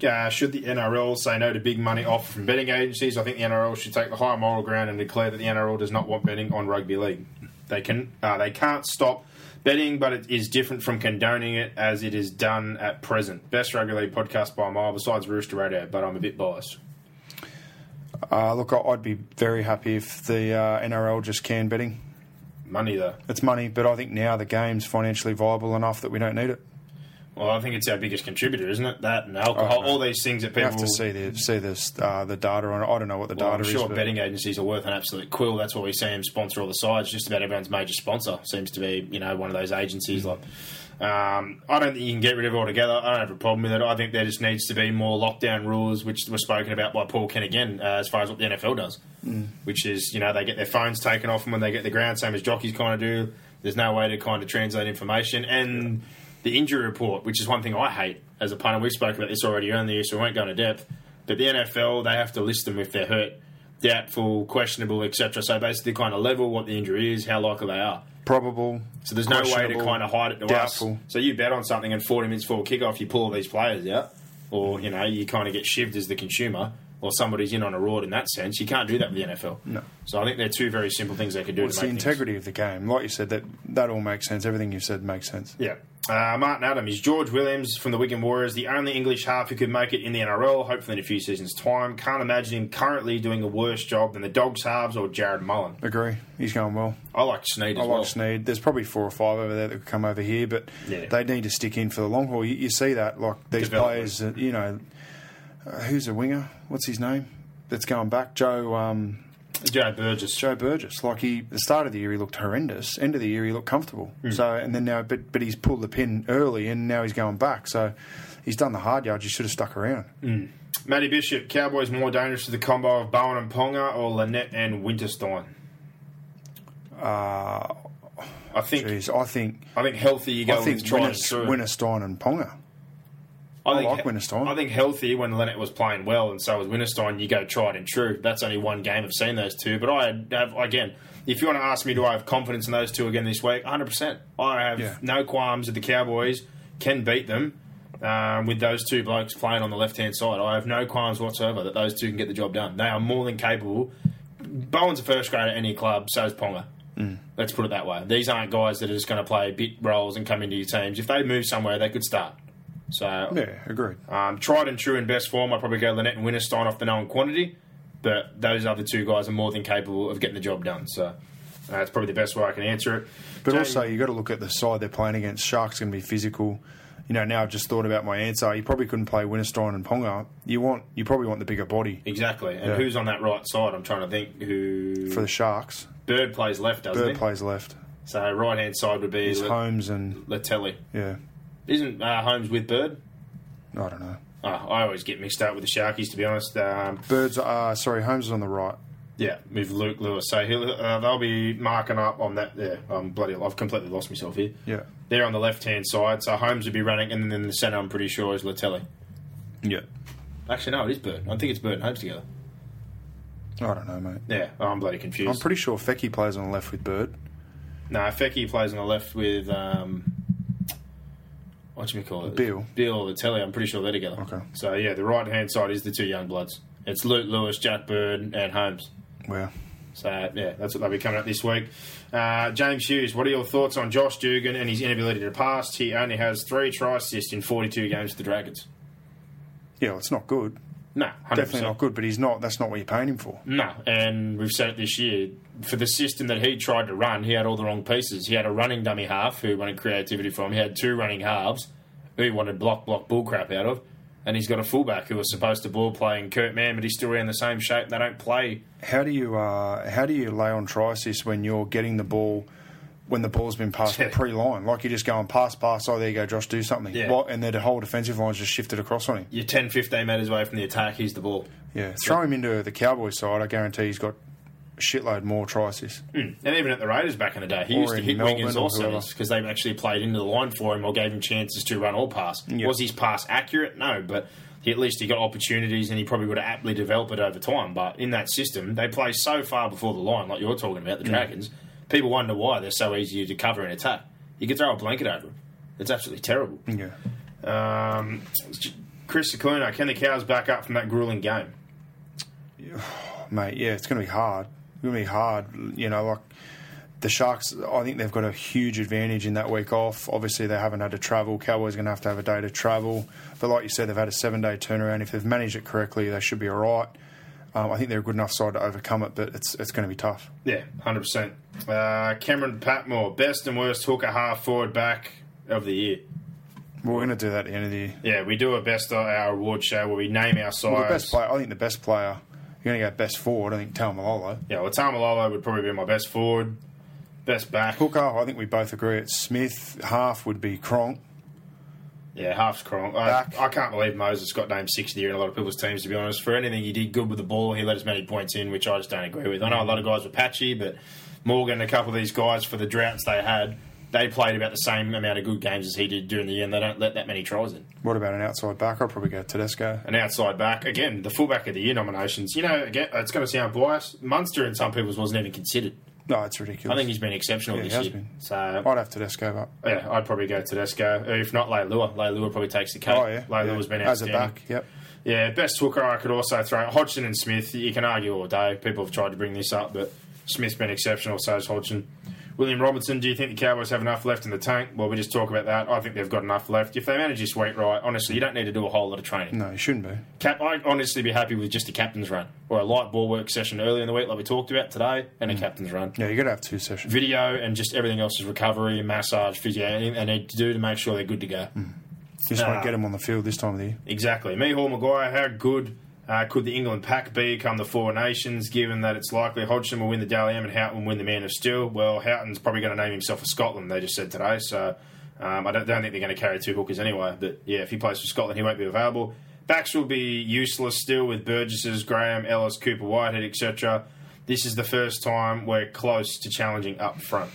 Uh, should the NRL say no to big money offer from betting agencies? I think the NRL should take the higher moral ground and declare that the NRL does not want betting on rugby league. They can uh, they can't stop betting, but it is different from condoning it as it is done at present. Best rugby league podcast by a mile, besides Rooster Radio, but I'm a bit biased. Uh, look, I'd be very happy if the uh, NRL just can betting. Money though. It's money, but I think now the game's financially viable enough that we don't need it. Well, I think it's our biggest contributor, isn't it? That and alcohol, Oh, all these things that people have to see the see this uh, the data on. I don't know what the Well, data I'm sure is. but- betting agencies are worth an absolute quill. That's why we see them sponsor all the sides. Just about everyone's major sponsor seems to be, you know, one of those agencies. Like, um, I don't think you can get rid of it altogether. I don't have a problem with it. I think there just needs to be more lockdown rules, which were spoken about by Paul Kent again, uh, as far as what the NFL does, which is, you know, they get their phones taken off them when they get the ground, same as jockeys kind of do. There's no way to kind of translate information and. The injury report, which is one thing I hate as a punter, we've spoken about this already earlier in the year, so we won't go into depth. But the NFL, they have to list them if they're hurt, doubtful, questionable, etc. So basically, kind of level what the injury is, how likely they are. probable. So there's no way to kind of hide it to doubtful. us. So you bet on something, and 40 minutes before kickoff, you pull all these players out, or you know, you kind of get shivved as the consumer. Or somebody's in on a reward in that sense. You can't do that with the NFL. No. So I think they're two very simple things they could do Well, to it's the things- integrity of the game. Like you said, that that all makes sense. Everything you've said makes sense. Yeah. Uh, Martin Adam is George Williams from the Wigan Warriors, the only English half who could make it in the NRL, hopefully in a few seasons' time. Can't imagine him currently doing a worse job than the Dogs halves or Jarrod Mullen. Agree. He's going well. I like Sneyd as I well. like Sneyd. There's probably four or five over there that could come over here, but Yeah. they need to stick in for the long haul. You, you see that, like these players, uh, you know, uh, who's a winger? What's his name? That's going back, Joe. Um, Joe Burgess. Joe Burgess. Like he, the start of the year he looked horrendous. End of the year he looked comfortable. Hmm. So and then now, but but he's pulled the pin early, and now he's going back. So he's done the hard yards. He should have stuck around. Matty Bishop, Cowboys more dangerous to the combo of Bowen and Ponga or Linnett and Winterstein? Uh, I think Jeez, I think I think healthy you go I think Winnes, and Ponga. I think, like Winterstein. I think healthy when Linnett was playing well, and so was Winterstein. You go tried and true. That's only one game. I've seen those two, but I have again. If you want to ask me, do I have confidence in those two again this week? 100. percent I have Yeah. no qualms that the Cowboys can beat them um, with those two blokes playing on the left hand side. I have no qualms whatsoever that those two can get the job done. They are more than capable. Bowen's a first grader at any club, so is Ponga. Mm. Let's put it that way. These aren't guys that are just going to play bit roles and come into your teams. If they move somewhere, they could start. So Yeah, agreed. um, tried and true in best form, I'd probably go Linnett and Winterstein off the known quantity, but those other two guys are more than capable of getting the job done. So uh, that's probably the best way I can answer it. But also, you've got to look at the side they're playing against. Sharks going to be physical. You know, now I've just thought about my answer. You probably couldn't play Winterstein and Ponga. You want, you probably want the bigger body exactly. And Yeah. who's on that right side? I'm trying to think. Who for the Sharks. Bird plays left, doesn't Bird he? plays left. So right hand side would be Le- Holmes and Leutele. yeah, Isn't uh, Holmes with Bird? I don't know. Oh, I always get mixed up with the Sharkies, to be honest. Um, Birds. Uh, sorry, Holmes is on the right. Yeah, with Luke Lewis. So he'll, uh, they'll be marking up on that. Yeah, I'm bloody. I've completely lost myself here. Yeah, They're on the left hand side, so Holmes would be running, and then in the centre, I'm pretty sure is Leutele. yeah. Actually, no, it is Bird. I think it's Bird and Holmes together. I don't know, mate. Yeah, I'm bloody confused. I'm pretty sure Feki plays on the left with Bird. no, Feki plays on the left with um, what do we call it? Bill. Bill or Leutele. I'm pretty sure they're together. Okay. So yeah, the right hand side is the two young bloods. It's Luke Lewis, Jack Bird, and Holmes. Wow. So yeah, that's what they'll be coming up this week. Uh, James Hughes, what are your thoughts on Josh Dugan and his inability to pass? He only has three try assists in 42 games for the Dragons. yeah, well, it's not good. No, 100%. Definitely not good. But he's not. That's not what you're paying him for. No, and we've said it this year. For the system that he tried to run, he had all the wrong pieces. He had a running dummy half who wanted creativity from. He had two running halves who he wanted block, block, bullcrap out of. And he's got a fullback who was supposed to ball playing Kurt Mann, but he's still around the same shape. They don't play. How do you uh, how do you lay on try assist when you're getting the ball when the ball's been passed Yeah. pre-line? Like you're just going pass, pass. Oh, there you go, Josh, do something. Yeah. What- and then the whole defensive line's just shifted across on him. You're 10, 15 metres away from the attack. He's the ball. Yeah, throw him into the Cowboys side. I guarantee he's got shitload more try assists. And even at the Raiders back in the day, he Or used to hit Melbourne wingers or also because they actually played into the line for him or gave him chances to run or pass. Yeah. Was his pass accurate? No, but he, at least he got opportunities and he probably would have aptly developed it over time. But in that system, they play so far before the line, like you're talking about, the Dragons. People wonder why they're so easy to cover and attack. You could throw a blanket over them. It's absolutely terrible. Yeah. Um, Chris Aquino, can the Cows back up from that grueling game? *sighs* mate. Yeah, it's going to be hard. Going to be hard. You know, like the Sharks. I think they've got a huge advantage in that week off. Obviously, they haven't had to travel. Cowboys are going to have to have a day to travel. But like you said, they've had a seven-day turnaround. If they've managed it correctly, they should be all right. Um, I think they're a good enough side to overcome it, but it's it's going to be tough. Yeah, hundred percent. Uh, Cameron Patmore, best and worst hooker half forward back of the year. Well, we're going to do that at the end of the year. Yeah, we do a best of our award show where we name our sides. Well, the best player. I think the best player. You're going to go best forward. I think Taumalolo. Yeah, well, Taumalolo would probably be my best forward, best back. Hooker. I think we both agree it's Smith. Half would be Cronk. Yeah, half's Cronk. I, Back. I can't believe Moses got named 60 in a lot of people's teams, to be honest. For anything he did good with the ball, he let as many points in, which I just don't agree with. I know a lot of guys were patchy, but Morgan, a couple of these guys, for the droughts they had, they played about the same amount of good games as he did during the year, and they don't let that many tries in. What about an outside back? I'd probably go Tedesco. An outside back, again, the fullback of the year nominations. You know, again, it's going to sound biased. Munster in some people's wasn't even considered. No, it's ridiculous. I think he's been exceptional Yeah, he this has year. been. So I'd have Tedesco up. yeah, I'd probably go Tedesco. If not, Leilua. Leilua probably takes the cake. Oh yeah, Leilua's yeah. been outstanding. as a back. Yep. Yeah, best hooker I could also throw Hodgson and Smith. You can argue all day. People have tried to bring this up, but Smith's been exceptional. So has Hodgson. William Robinson, do you think the Cowboys have enough left in the tank? Well, we just talk about that. I think they've got enough left. If they manage this week right, honestly, you don't need to do a whole lot of training. No, you shouldn't be. Cap, I'd honestly be happy with just a captain's run or a light ball work session early in the week, like we talked about today, and a mm. captain's run. Yeah, you got to have two sessions. Video and just everything else is recovery, massage, physio, anything they need to do to make sure they're good to go. Mm. Just Nah. won't uh, get them on the field this time of the year. Exactly. Me, Hall, Maguire, how good uh, could the England pack be come the Four Nations, given that it's likely Hodgson will win the Dally M and Houghton will win the Man of Steel? Well, Houghton's probably going to name himself for Scotland, they just said today, so um, I don't, don't think they're going to carry two hookers anyway. But yeah, if he plays for Scotland, he won't be available. Backs will be useless still with Burgesses, Graham, Ellis, Cooper, Whitehead, etc. This is the first time we're close to challenging up front.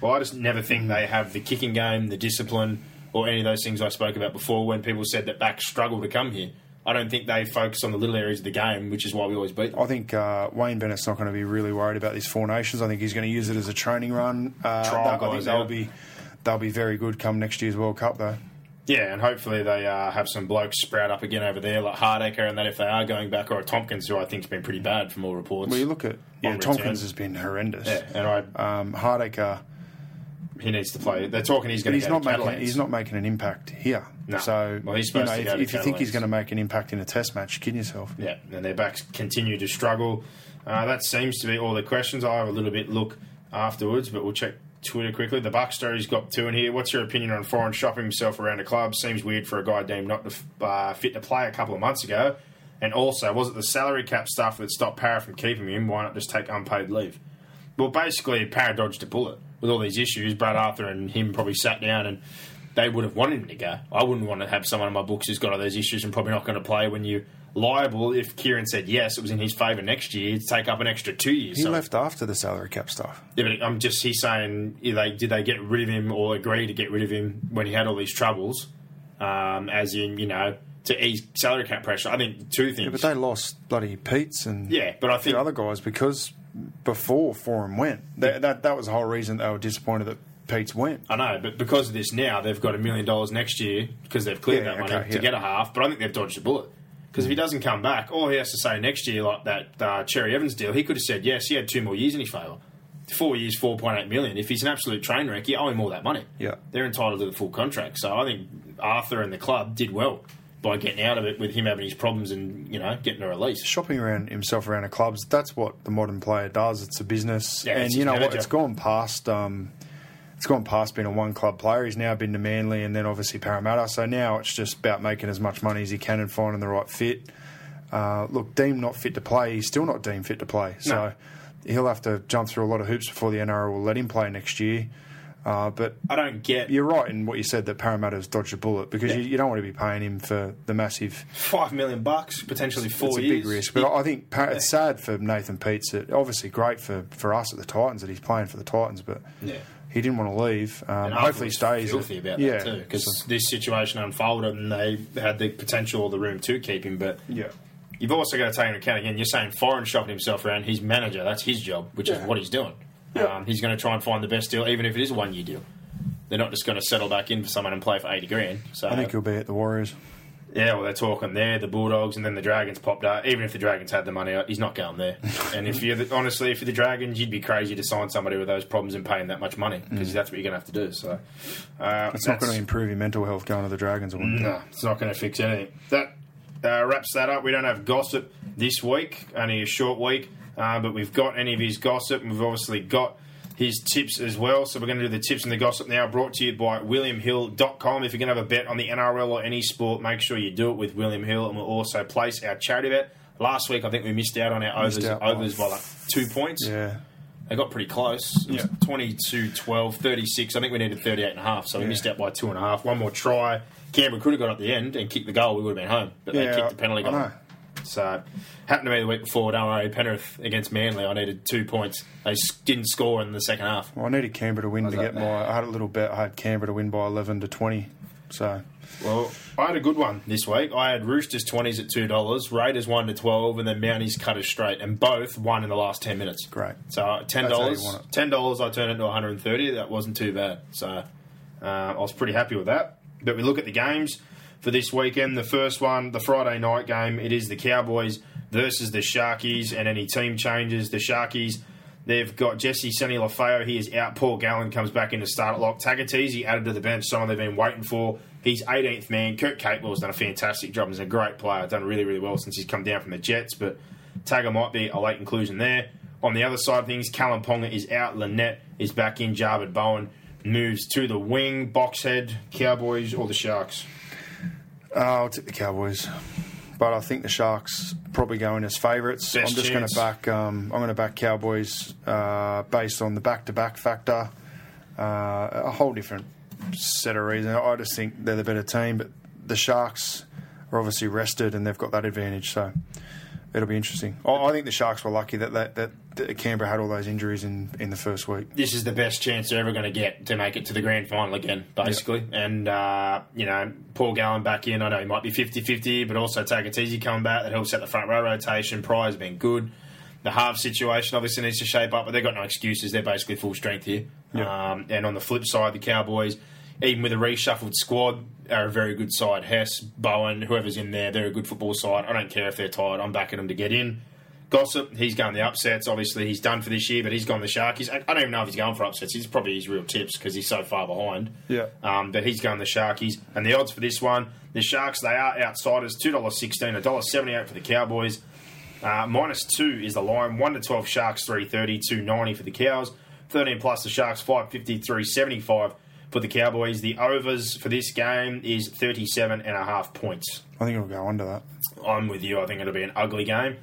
Well, I just never think they have the kicking game, the discipline, or any of those things I spoke about before when people said that backs struggle to come here. I don't think they focus on the little areas of the game, which is why we always beat them. I think uh, Wayne Bennett's not going to be really worried about these four nations. I think he's going to use it as a training run. Uh, Trial that- I think they'll out. be they'll be very good come next year's World Cup though. Yeah, and hopefully they uh, have some blokes sprout up again over there, like Hardacre, and that if they are going back, or Tomkins, who I think's been pretty bad from all reports. Well, you look at yeah, Tomkins return. has been horrendous. yeah, and I, Um, Hardacre, he needs to play. They're talking he's going he's to not to making Catalans. he's not making an impact here. No. So Well, he's you supposed know, to if, go to if you think he's going to make an impact in a Test match, you're kidding yourself. Yeah, and their backs continue to struggle. Uh, that seems to be all the questions. I'll have a little bit look afterwards, but we'll check Twitter quickly. The Buck story's got two in here. What's your opinion on Foran shopping himself around a club? Seems weird for a guy deemed not to, f- uh, fit to play a couple of months ago. And also, was it the salary cap stuff that stopped Parra from keeping him? Why not just take unpaid leave? Well, basically, Parra dodged a bullet with all these issues. Brad Arthur and him probably sat down and they would have wanted him to go. I wouldn't want to have someone in my books who's got all those issues and probably not going to play when you liable. If Kieran said yes, it was in his favour next year to take up an extra two years. He So- left after the salary cap stuff. yeah, but I'm just he's saying did they did they get rid of him or agree to get rid of him when he had all these troubles, um, as in you know to ease salary cap pressure. I think two things. Yeah, but they lost bloody Peats and Yeah, but I think- the other guys because before Foran went, that, that that was the whole reason they were disappointed that Peats went. I know, but because of this now, they've got a million dollars next year because they've cleared Yeah, that money okay, to yeah. get a half. But I think they've dodged a bullet because if he doesn't come back, all he has to say next year, like that uh, Cherry Evans deal, he could have said yes. He had two more years in his favour. Four years, four point eight million. If he's an absolute train wreck, you owe him all that money. Yeah. they're entitled to the full contract. So I think Arthur and the club did well by getting out of it with him having his problems and you know getting a release. Shopping around himself around the clubs, that's what the modern player does. It's a business, Yeah, and it's you know what? It's gone past. Um, it's gone past being a one club player. He's now been to Manly and then obviously Parramatta. So now it's just about making as much money as he can and finding the right fit. Uh, look, deemed not fit to play. He's still not deemed fit to play. So No. he'll have to jump through a lot of hoops before the NRL will let him play next year. Uh, but I don't get you're right in what you said that Parramatta's dodged a bullet because Yeah. you, you don't want to be paying him for the massive. five million bucks potentially four it's a years. big risk, but I I think it's sad for Nathan Peats. Obviously great for, for us at the Titans that he's playing for the Titans, but Yeah. he didn't want to leave. Um, hopefully, he stays. Filthy about yeah, that too, because this situation unfolded and they had the potential or the room to keep him. But yeah, you've also got to take into account again. You're saying Foran shopping himself around his manager. That's his job, which is what he's doing. Um, he's going to try and find the best deal, even if it is a one year deal. They're not just going to settle back in for someone and play for eighty grand. So I think he'll be at the Warriors. yeah, well, they're talking there, the Bulldogs, and then the Dragons popped up. Even if the Dragons had the money, he's not going there. *laughs* and if you're the, honestly, if you're the Dragons, you'd be crazy to sign somebody with those problems and pay him that much money because that's what you're going to have to do. So uh, It's not going to improve your mental health going to the Dragons. No, it's not going to fix anything. That uh, wraps that up. We don't have gossip this week, only a short week, uh, but we've got any of his gossip, and we've obviously got his tips as well. So we're going to do the tips and the gossip now, brought to you by WilliamHill.com. If you're going to have a bet on the NRL or any sport, make sure you do it with William Hill, and we'll also place our charity bet. Last week, I think we missed out on our overs, out by- overs by like two points. Yeah, They got pretty close. It Yeah. 22 12, 36. I think we needed 38 and a half, so we Yeah. missed out by two and a half. One more try. Canberra could have got at the end and kicked the goal. We would have been home, but they kicked the penalty goal. Know. So, happened to me the week before. Don't worry, Penrith against Manly. I needed two points. They didn't score in the second half. well, I needed Canberra to win to get my. I had a little bet. I had Canberra to win by eleven to twenty. So Well, I had a good one this week. I had Roosters 20s at $2, Raiders 1 to 12, and then Mounties cut us straight, and both won in the last 10 minutes. Great. So uh, $10, That's how it. $10 I turned into 130 That wasn't too bad. So uh, I was pretty happy with that. But we look at the games. For this weekend. The first one, the Friday night game, it is the Cowboys versus the Sharkies, and any team changes. The Sharkies, they've got Jesse Sonny Lafayette, he is out. Paul Gallen comes back in to start at lock. Tagataese added to the bench, someone they've been waiting for. He's 18th man. Kurt Capewell's done a fantastic job. He's a great player, done really, really well since he's come down from the Jets, but Tagger might be a late inclusion there. On the other side of things, Kalyn Ponga is out. Linnett is back in. Javid Bowen moves to the wing. Boxhead, Cowboys, or the Sharks? Uh, I'll take the Cowboys, but I think the Sharks probably going as favourites. I'm just going to back. Um, I'm going to back Cowboys uh, based on the back-to-back factor. Uh, a whole different set of reasons. I just think they're the better team, but the Sharks are obviously rested and they've got that advantage. So it'll be interesting. I, I think the Sharks were lucky that, that that that Canberra had all those injuries in, in the first week. this is the best chance they're ever going to get to make it to the grand final again, basically. And, uh, you know, Paul Gallen back in. I know he might be 50 50, but also Tagataese coming back. That helps set the front row rotation. Prior's been good. The half situation obviously needs to shape up, but they've got no excuses. They're basically full strength here. Um, and on the flip side, the Cowboys, even with a reshuffled squad, are a very good side. Hess, Bowen, whoever's in there, they're a good football side. I don't care if they're tired. I'm backing them to get in. Gossip, he's going the upsets. Obviously, he's done for this year, but he's gone the Sharkies. I, don't even know if he's going for upsets. He's probably his real tips because he's so far behind. Yeah. Um, but he's going the Sharkies. And the odds for this one, the Sharks, they are outsiders. $2.16, $1.78 for the Cowboys. Uh, minus two is the line. 1 to 12 Sharks, 330, 290 for the Cows. 13 plus the Sharks, 550, 375 for the Cowboys. The overs for this game is 37 and a half points. I think it'll go under that. I'm with you. I think it'll be an ugly game,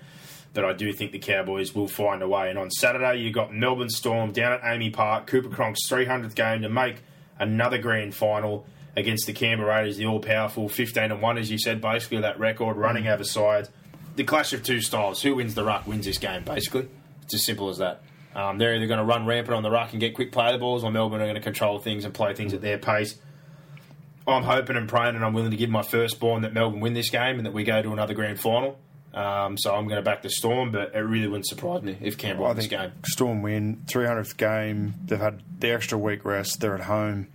but I do think the Cowboys will find a way. And on Saturday, you've got Melbourne Storm down at AAMI Park, Cooper Cronk's 300th game to make another grand final against the Canberra Raiders, the all powerful 15 and 1, as you said, basically that record running mm. over sides. The clash of two styles. Who wins the ruck wins this game, basically. It's as simple as that. Um, they're either going to run rampant on the ruck and get quick play the balls, or Melbourne are going to control things and play things at their pace. I'm hoping and praying, and I'm willing to give my firstborn that Melbourne win this game and that we go to another grand final. Um, so I'm going to back the Storm, but it really wouldn't surprise me if Canberra won this game. Storm win, 300th game. They've had the extra week rest. They're at home.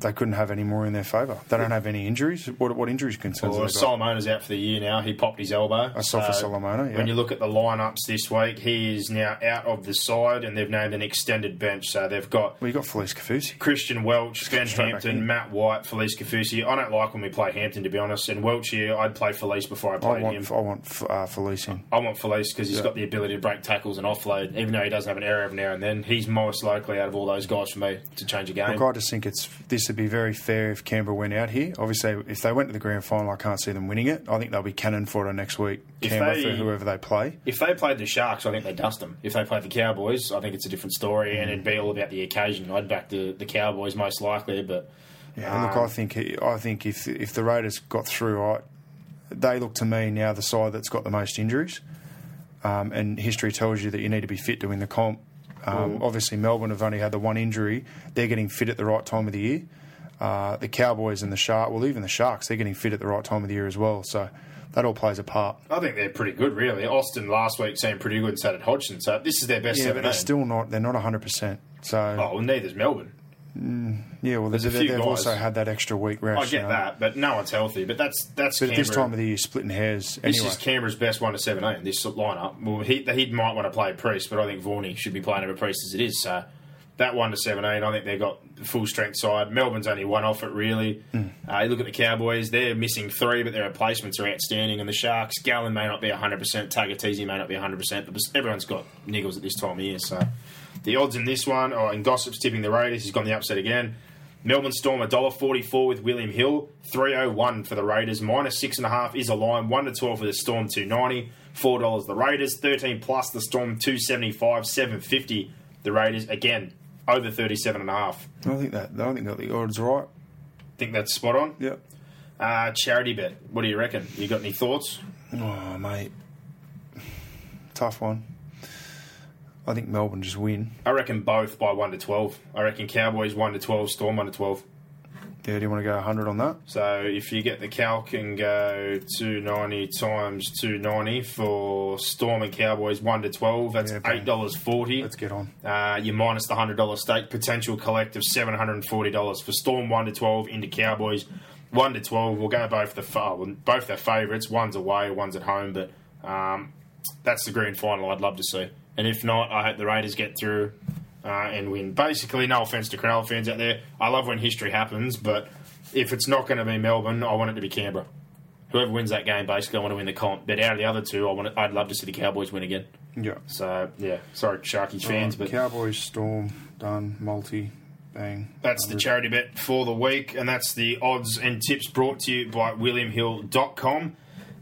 They couldn't have any more in their favour. They don't have any injuries. What, what injuries concerns Well? Solomona's out for the year now. He popped his elbow. I saw for Solomona, yeah. When you look at the lineups this week, he is now out of the side, and they've named an extended bench. So they've got Well, you got Felise Kaufusi. Christian Welch, Ben Hampton. Matt White, Felise Kaufusi. I don't like when we play Hampton, to be honest. And Welch here, I'd play Felise before I I played him. I want uh, Felise in. I want Felise because he's Yeah. got the ability to break tackles and offload, even though he doesn't have an error every now and then. He's most likely out of all those guys for me to change a game. Look, I just think it's this would be very fair if Canberra went out here. Obviously, if they went to the grand final, I can't see them winning it. I think they'll be cannon fodder next week. If Canberra they- for whoever they play. If they played the Sharks, I think they dust them. If they played the Cowboys, I think it's a different story, Mm. and it'd be all about the occasion. I'd back the, the Cowboys most likely, but Yeah, look, Um, I think I think if if the Raiders got through, I, they look to me now the side that's got the most injuries. Um, and history tells you that you need to be fit to win the comp. Um, obviously, Melbourne have only had the one injury. They're getting fit at the right time of the year. Uh, the Cowboys and the Shark, well, even the Sharks, they're getting fit at the right time of the year as well. So that all plays a part. I think they're pretty good, really. Austin last week seemed pretty good and so did Hodgson, so this is their best Yeah, seven. but they're still not. They're not 100. percent So Oh, well, neither's Melbourne. Yeah, well, there's a they, few they've guys. also had that extra week rest. I get know. that, but no one's healthy. But that's that's But at this time of the year, splitting hairs. This is Canberra's best one to seventeen. This lineup. Well, he he might want to play Priest, but I think Vorney should be playing over Priest as it is. So that one to seventeen, I think they've got full strength side. Melbourne's only one off it really. Hmm. Uh, you look at the Cowboys; they're missing three, but their replacements are outstanding. And the Sharks, Gallen may not be hundred percent, Tagataese may not be hundred percent, but everyone's got niggles at this time of year. So the odds in this one, oh, and Gossip's tipping the Raiders. He's gone the upset again. Melbourne Storm $1.44 with William Hill, 301 for the Raiders, minus six and a half is a line, one to twelve for the Storm, two ninety, four dollars the Raiders, thirteen plus the Storm, two seventy five, seven fifty the Raiders again over thirty seven and a half. I think that I think that the odds are right. Think that's spot on. Yep. Uh, charity bet. What do you reckon? You got any thoughts? Oh, mate. Tough one. I think Melbourne just win. I reckon both by one to twelve. I reckon Cowboys one to twelve, Storm one to twelve. Yeah, do you want to go 100 on that? So if you get the calc and go 290 times 290 for Storm and Cowboys 1 to 12, that's yeah, $8.40. Let's get on. Uh, you minus the $100 stake, potential collect of $740 for Storm 1 to 12 into Cowboys one to twelve. We'll go both the both their favourites. One's away, one's at home, but um, that's the grand final I'd love to see. And if not, I hope the Raiders get through uh, and win. Basically, no offence to Cronulla fans out there, I love when history happens, but if it's not going to be Melbourne, I want it to be Canberra. Whoever wins that game, basically, I want to win the comp. But out of the other two, I want. To, I'd love to see the Cowboys win again. Yeah. So yeah, sorry, Sharkies fans, but Cowboys, Storm, done, multi, bang. That's the charity bet for the week, and that's the odds and tips brought to you by WilliamHill.com.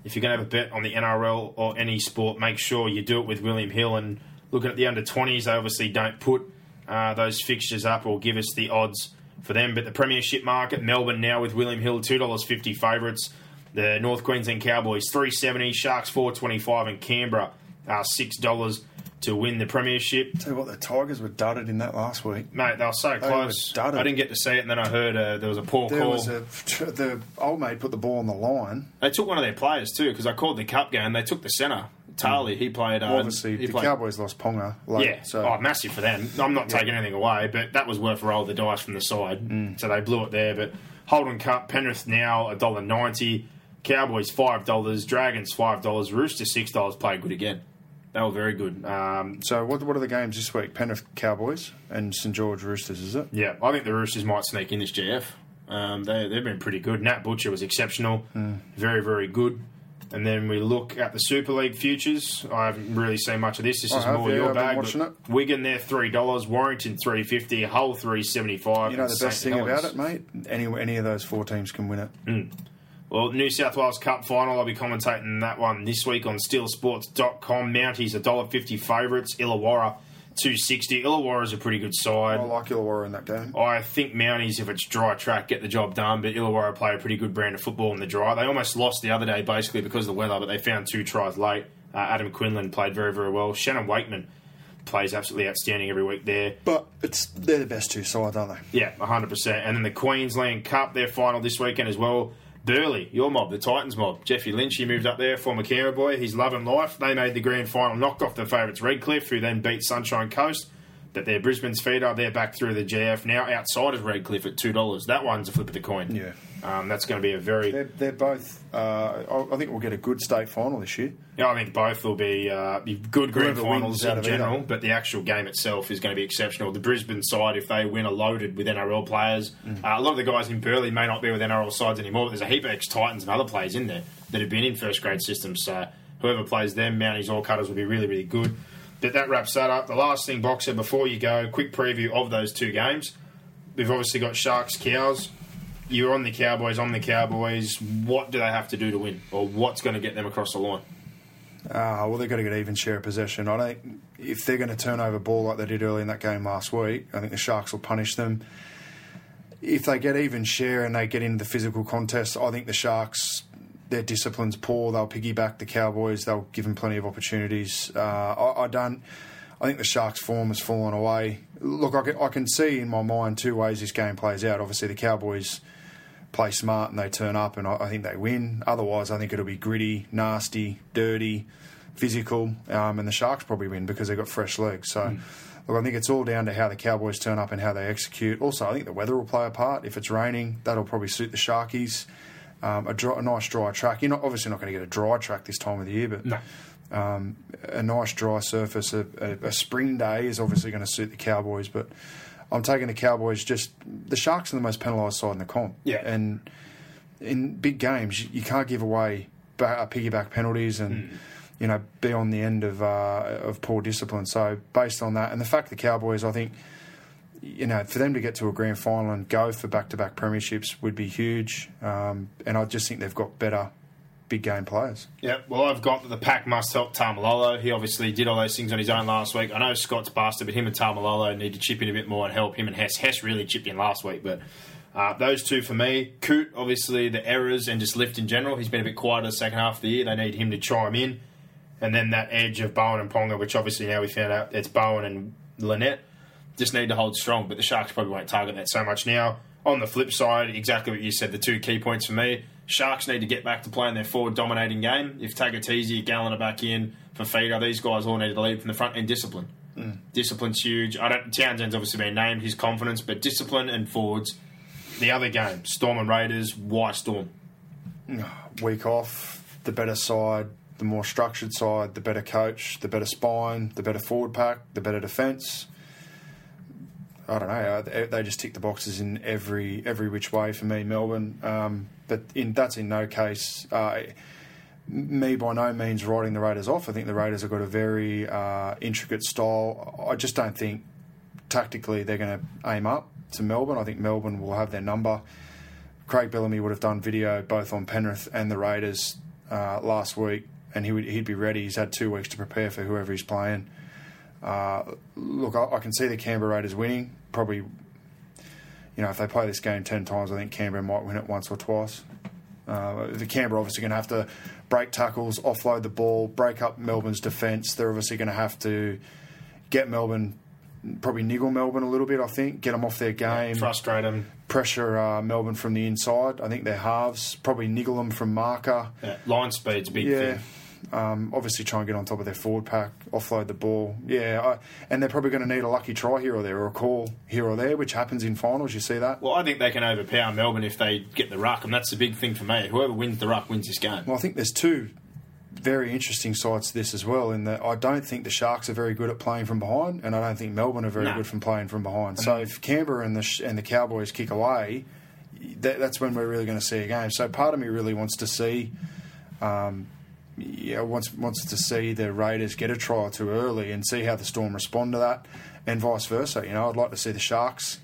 If you're going to have a bet on the NRL or any sport, make sure you do it with William Hill. And looking at the under 20s, they obviously don't put uh, those fixtures up or give us the odds for them. But the Premiership market, Melbourne now with William Hill, $2.50 favourites. The North Queensland Cowboys, 370 Sharks, 425 and Canberra, uh, $6 to win the Premiership. Tell you what, the Tigers were dudded in that last week. Mate, they were so were close. dudded. I didn't get to see it, and then I heard uh, there was a poor There call. was a the old mate put the ball on the line. They took one of their players too, because I called the cup game. They took the centre, Tarley. He played. Uh, obviously, he the played, Cowboys lost Ponga. Late, Yeah, so oh, massive for them. I'm not taking anything away, but that was worth a roll of the dice from the side. Mm. So they blew it there. But Holden Cup, Penrith now a dollar ninety, Cowboys five dollars, Dragons five dollars, Rooster six dollars. Played good again. They were very good. Um, So what, what are the games this week? Penrith Cowboys and St George Roosters, is it? Yeah, I think the Roosters might sneak in this GF. Um, they, they've been pretty good. Nat Butcher was exceptional, very, very good. And then we look at the Super League futures. I haven't really seen much of this. This I is have, more yeah, your I've been bag. watching but Wigan there three dollars, Warrington three fifty, Hull three seventy five. You know the best thing about it, mate? Any any of those four teams can win it. Well, New South Wales Cup final. I'll be commentating that one this week on SteelSports.com. Mounties $1.50 favourites. Illawarra two sixty. Illawarra's a pretty good side. I like Illawarra in that game. I think Mounties, if it's dry track, get the job done. But Illawarra play a pretty good brand of football in the dry. They almost lost the other day, basically because of the weather, but they found two tries late. Uh, Adam Quinlan played very, very well. Shannon Wakeman plays absolutely outstanding every week there. But it's they're the best two sides, aren't they? Yeah, 100%. And then the Queensland Cup, their final this weekend as well. Burleigh, your mob, the Titans mob. Jeffy Lynch, he moved up there, former Canberra boy. He's loving life. They made the grand final, knocked off the favourites Redcliffe, who then beat Sunshine Coast. But they're Brisbane's feeder. They're back through the GF now outside of Redcliffe at $2. That one's a flip of the coin. Yeah. Um, that's going to be a very. They're, they're both. Uh, I think we'll get a good state final this year. Yeah, I think both will be, uh, be good grand Whoever finals in general, either. but the actual game itself is going to be exceptional. The Brisbane side, if they win, are loaded with NRL players. Mm. Uh, a lot of the guys in Burleigh may not be with NRL sides anymore, but there's a heap of ex Titans and other players in there that have been in first grade systems. So whoever plays them, Mounties or Cutters, will be really, really good. But that wraps that up. The last thing, Boxer, before you go, quick preview of those two games. We've obviously got Sharks, Cows. You're on the Cowboys, I'm the Cowboys. What do they have to do to win? Or what's going to get them across the line? Uh, well, they've got to get even share of possession. I don't. If they're going to turn over ball like they did early in that game last week, I think the Sharks will punish them. If they get even share and they get into the physical contest, I think the Sharks, their discipline's poor. They'll piggyback the Cowboys. They'll give them plenty of opportunities. Uh, I, I don't. I think the Sharks' form has fallen away. Look, I can, I can see in my mind two ways this game plays out. Obviously, the Cowboys play smart and they turn up, and I, I think they win. Otherwise, I think it'll be gritty, nasty, dirty, physical, um, and the Sharks probably win because they've got fresh legs. So, look, I think it's all down to how the Cowboys turn up and how they execute. Also, I think the weather will play a part. If it's raining, that'll probably suit the Sharkies. Um, a, dry, a nice dry track. You're not, obviously not going to get a dry track this time of the year, but um, a nice dry surface, a, a, a spring day is obviously going to suit the Cowboys. But I'm taking the Cowboys. Just the Sharks are the most penalised side in the comp. Yeah. and in big games, you, can't give away ba- uh, piggyback penalties and you know be on the end of uh, of poor discipline. So based on that, and the fact the Cowboys, I think. You know, for them to get to a grand final and go for back-to-back premierships would be huge, um, and I just think they've got better big game players. Yeah, well, I've got the pack must help Taumalolo. He obviously did all those things on his own last week. I know Scott's bastard, but him and Taumalolo need to chip in a bit more and help him and Hess. Hess really chipped in last week, but uh, those two for me. Coote, obviously, the errors and just lift in general. He's been a bit quieter the second half of the year. They need him to chime in. And then that edge of Bowen and Ponga, which obviously now we found out it's Bowen and Linnett, just need to hold strong. But the Sharks probably won't target that so much now. On the flip side, exactly what you said, the two key points for me. Sharks need to get back to playing their forward dominating game. If Tagataese, Gallen are back in for feeder, these guys all need to lead from the front and discipline. Discipline's huge. I don't. Townsend's obviously been named his confidence, but discipline and forwards the other game, Storm and Raiders. Why Storm? *sighs* Week off, the better side, the more structured side, the better coach, the better spine, the better forward pack, the better defence. I don't know. They they just tick the boxes in every every which way for me, Melbourne. Um, but in that's in no case uh, me by no means writing the Raiders off. I think the Raiders have got a very uh, intricate style. I just don't think tactically they're going to aim up to Melbourne. I think Melbourne will have their number. Craig Bellamy would have done video both on Penrith and the Raiders uh, last week, and he would he'd be ready. He's had two weeks to prepare for whoever he's playing. Uh, look, I, I can see the Canberra Raiders winning. Probably, you know, if they play this game ten times, I think Canberra might win it once or twice. Uh, the Canberra obviously going to have to break tackles, offload the ball, break up Melbourne's defence. They're obviously going to have to get Melbourne, probably niggle Melbourne a little bit. I think get them off their game, Frustrate them. pressure uh, Melbourne from the inside. I think their halves probably niggle them from marker. Yeah, line speed's a big Yeah. thing. Um, obviously, try and get on top of their forward pack, offload the ball. Yeah, I, and they're probably going to need a lucky try here or there, or a call here or there, which happens in finals. You see that? Well, I think they can overpower Melbourne if they get the ruck, and that's the big thing for me. Whoever wins the ruck wins this game. Well, I think there's two very interesting sides to this as well. In that I don't think the Sharks are very good at playing from behind, and I don't think Melbourne are very No. good from playing from behind. So if Canberra and the and the Cowboys kick away, that, that's when we're really going to see a game. So part of me really wants to see. Um, yeah, wants wants to see the Raiders get a try or two early and see how the Storm respond to that, and vice versa. You know, I'd like to see the Sharks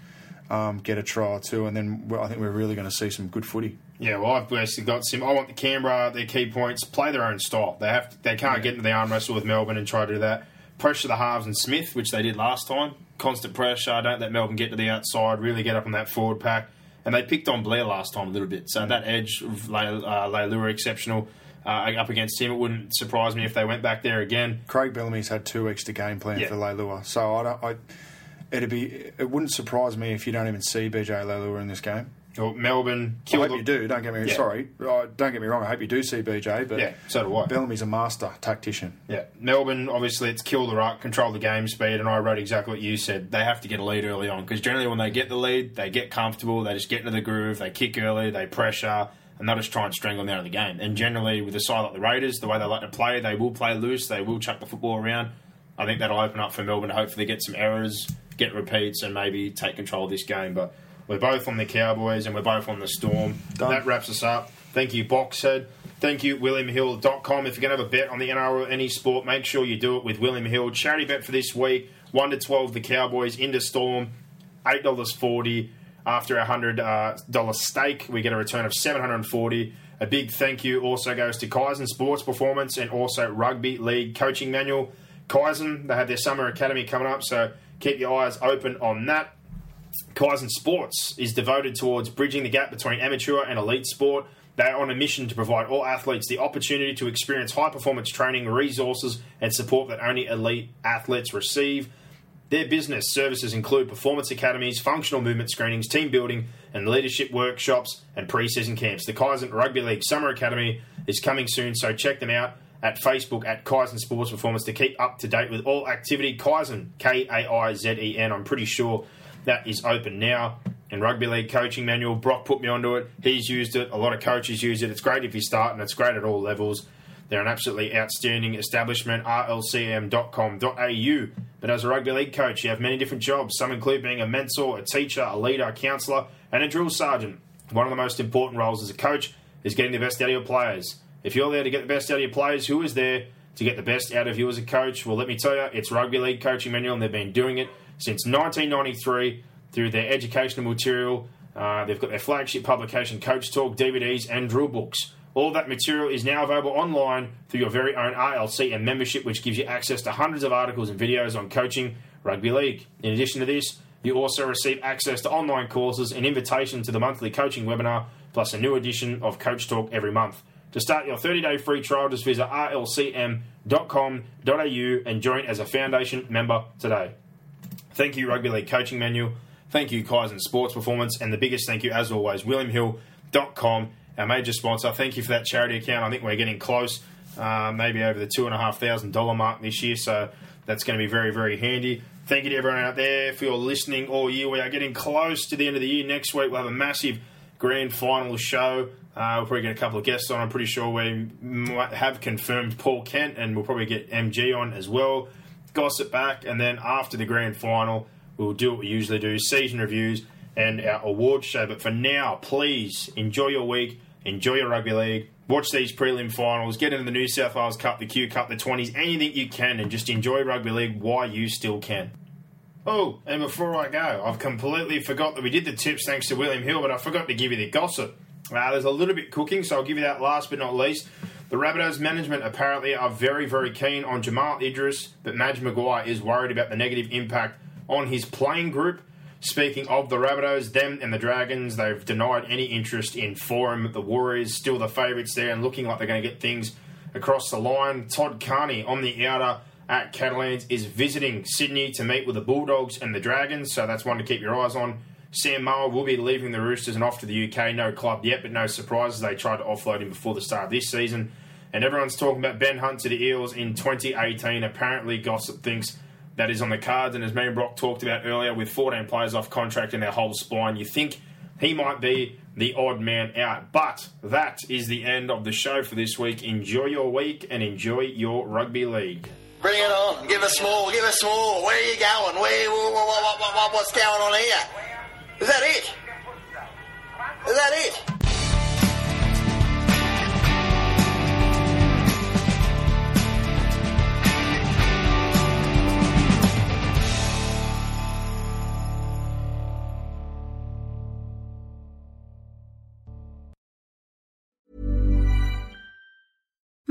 um, get a try or two, and then well, I think we're really going to see some good footy. Yeah, well, I've basically got some. I want the Canberra, their key points, play their own style. They have, to, they can't get into the arm wrestle with Melbourne and try to do that. Pressure the halves and Smith, which they did last time. Constant pressure. Don't let Melbourne get to the outside. Really get up on that forward pack. And they picked on Blair last time a little bit. So that edge of uh, Leilua exceptional uh, up against him. It wouldn't surprise me if they went back there again. Craig Bellamy's had two weeks to game plan Yeah. for Leilua, so I don't. I, it'd be. It wouldn't surprise me if you don't even see BJ Leilua in this game. Or Melbourne I hope you do. Don't get me Yeah. sorry. Uh, don't get me wrong. I hope you do see BJ, but Yeah, so do I. Bellamy's a master tactician. Yeah, Melbourne obviously it's kill the ruck, control the game speed, and I wrote exactly what you said. They have to get a lead early on because generally when they get the lead, they get comfortable, they just get into the groove, they kick early, they pressure, and they'll just try and strangle them out of the game. And generally with a side like the Raiders, the way they like to play, they will play loose, they will chuck the football around. I think that'll open up for Melbourne to hopefully get some errors, get repeats, and maybe take control of this game. But we're both on the Cowboys and we're both on the Storm. Done. That wraps us up. Thank you, Boxhead. Thank you, WilliamHill.com. If you're going to have a bet on the NRL or any sport, make sure you do it with William Hill. Charity bet for this week 1 to 12, the Cowboys into Storm, $8.40. After a $100 uh, dollar stake, we get a return of 740 A big thank you also goes to Kaizen Sports Performance and also Rugby League Coaching Manual. Kaizen, they have their summer academy coming up, so keep your eyes open on that. Kaizen Sports is devoted towards bridging the gap between amateur and elite sport. They are on a mission to provide all athletes the opportunity to experience high performance training, resources, and support that only elite athletes receive. Their business services include performance academies, functional movement screenings, team building, and leadership workshops and pre-season camps. The Kaizen Rugby League Summer Academy is coming soon, so check them out at Facebook at Kaizen Sports Performance to keep up to date with all activity. Kaizen, K A I Z E N. I'm pretty sure that is open now. And Rugby League Coaching Manual, Brock put me onto it. He's used it. A lot of coaches use it. It's great if you start, and it's great at all levels. They're an absolutely outstanding establishment, rlcm.com.au. But as a rugby league coach, you have many different jobs. Some include being a mentor, a teacher, a leader, a counsellor, and a drill sergeant. One of the most important roles as a coach is getting the best out of your players. If you're there to get the best out of your players, who is there to get the best out of you as a coach? Well, let me tell you, it's Rugby League Coaching Manual, and they've been doing it since 1993 through their educational material. Uh, they've got their flagship publication, Coach Talk, DVDs, and drill books. All that material is now available online through your very own RLC and membership, which gives you access to hundreds of articles and videos on coaching rugby league. In addition to this, you also receive access to online courses, an invitation to the monthly coaching webinar, plus a new edition of Coach Talk every month. To start your 30-day free trial, just visit rlcm.com.au and join as a foundation member today. Thank you, Rugby League Coaching Manual. Thank you, Kaizen Sports Performance. And the biggest thank you, as always, WilliamHill.com, our major sponsor. Thank you for that charity account. I think we're getting close, uh, maybe over the $2,500 mark this year. So that's going to be very, very handy. Thank you to everyone out there for your listening all year. We are getting close to the end of the year. Next week, we'll have a massive grand final show. Uh, we'll probably get a couple of guests on. I'm pretty sure we might have confirmed Paul Kent, and we'll probably get MG on as well. Gossip back, and then after the grand final, we'll do what we usually do season reviews and our award show. But for now, please enjoy your week, enjoy your rugby league, watch these prelim finals, get into the New South Wales Cup, the Q Cup, the 20s, anything you can, and just enjoy rugby league while you still can. Oh, and before I go, I've completely forgot that we did the tips thanks to William Hill, but I forgot to give you the gossip. Uh, there's a little bit cooking, so I'll give you that last but not least. The Rabbitohs management apparently are very, very keen on Jamal Idris, but Madge Maguire is worried about the negative impact on his playing group. Speaking of the Rabbitohs, them and the Dragons, they've denied any interest in Foran. The Warriors still the favourites there and looking like they're going to get things across the line. Todd Carney on the outer at Catalans is visiting Sydney to meet with the Bulldogs and the Dragons, so that's one to keep your eyes on. Sam Moa will be leaving the Roosters and off to the UK. No club yet, but no surprises. They tried to offload him before the start of this season. And everyone's talking about Ben Hunt to the Eels in 2018. Apparently, gossip thinks that is on the cards. And as me and Brock talked about earlier, with 14 players off contract in their whole spine, you think he might be the odd man out. But that is the end of the show for this week. Enjoy your week and enjoy your rugby league. Bring it on. Give us more. Give us more. Where are you going? Where? What, what, what, what's going on here? Is that it? Is that it?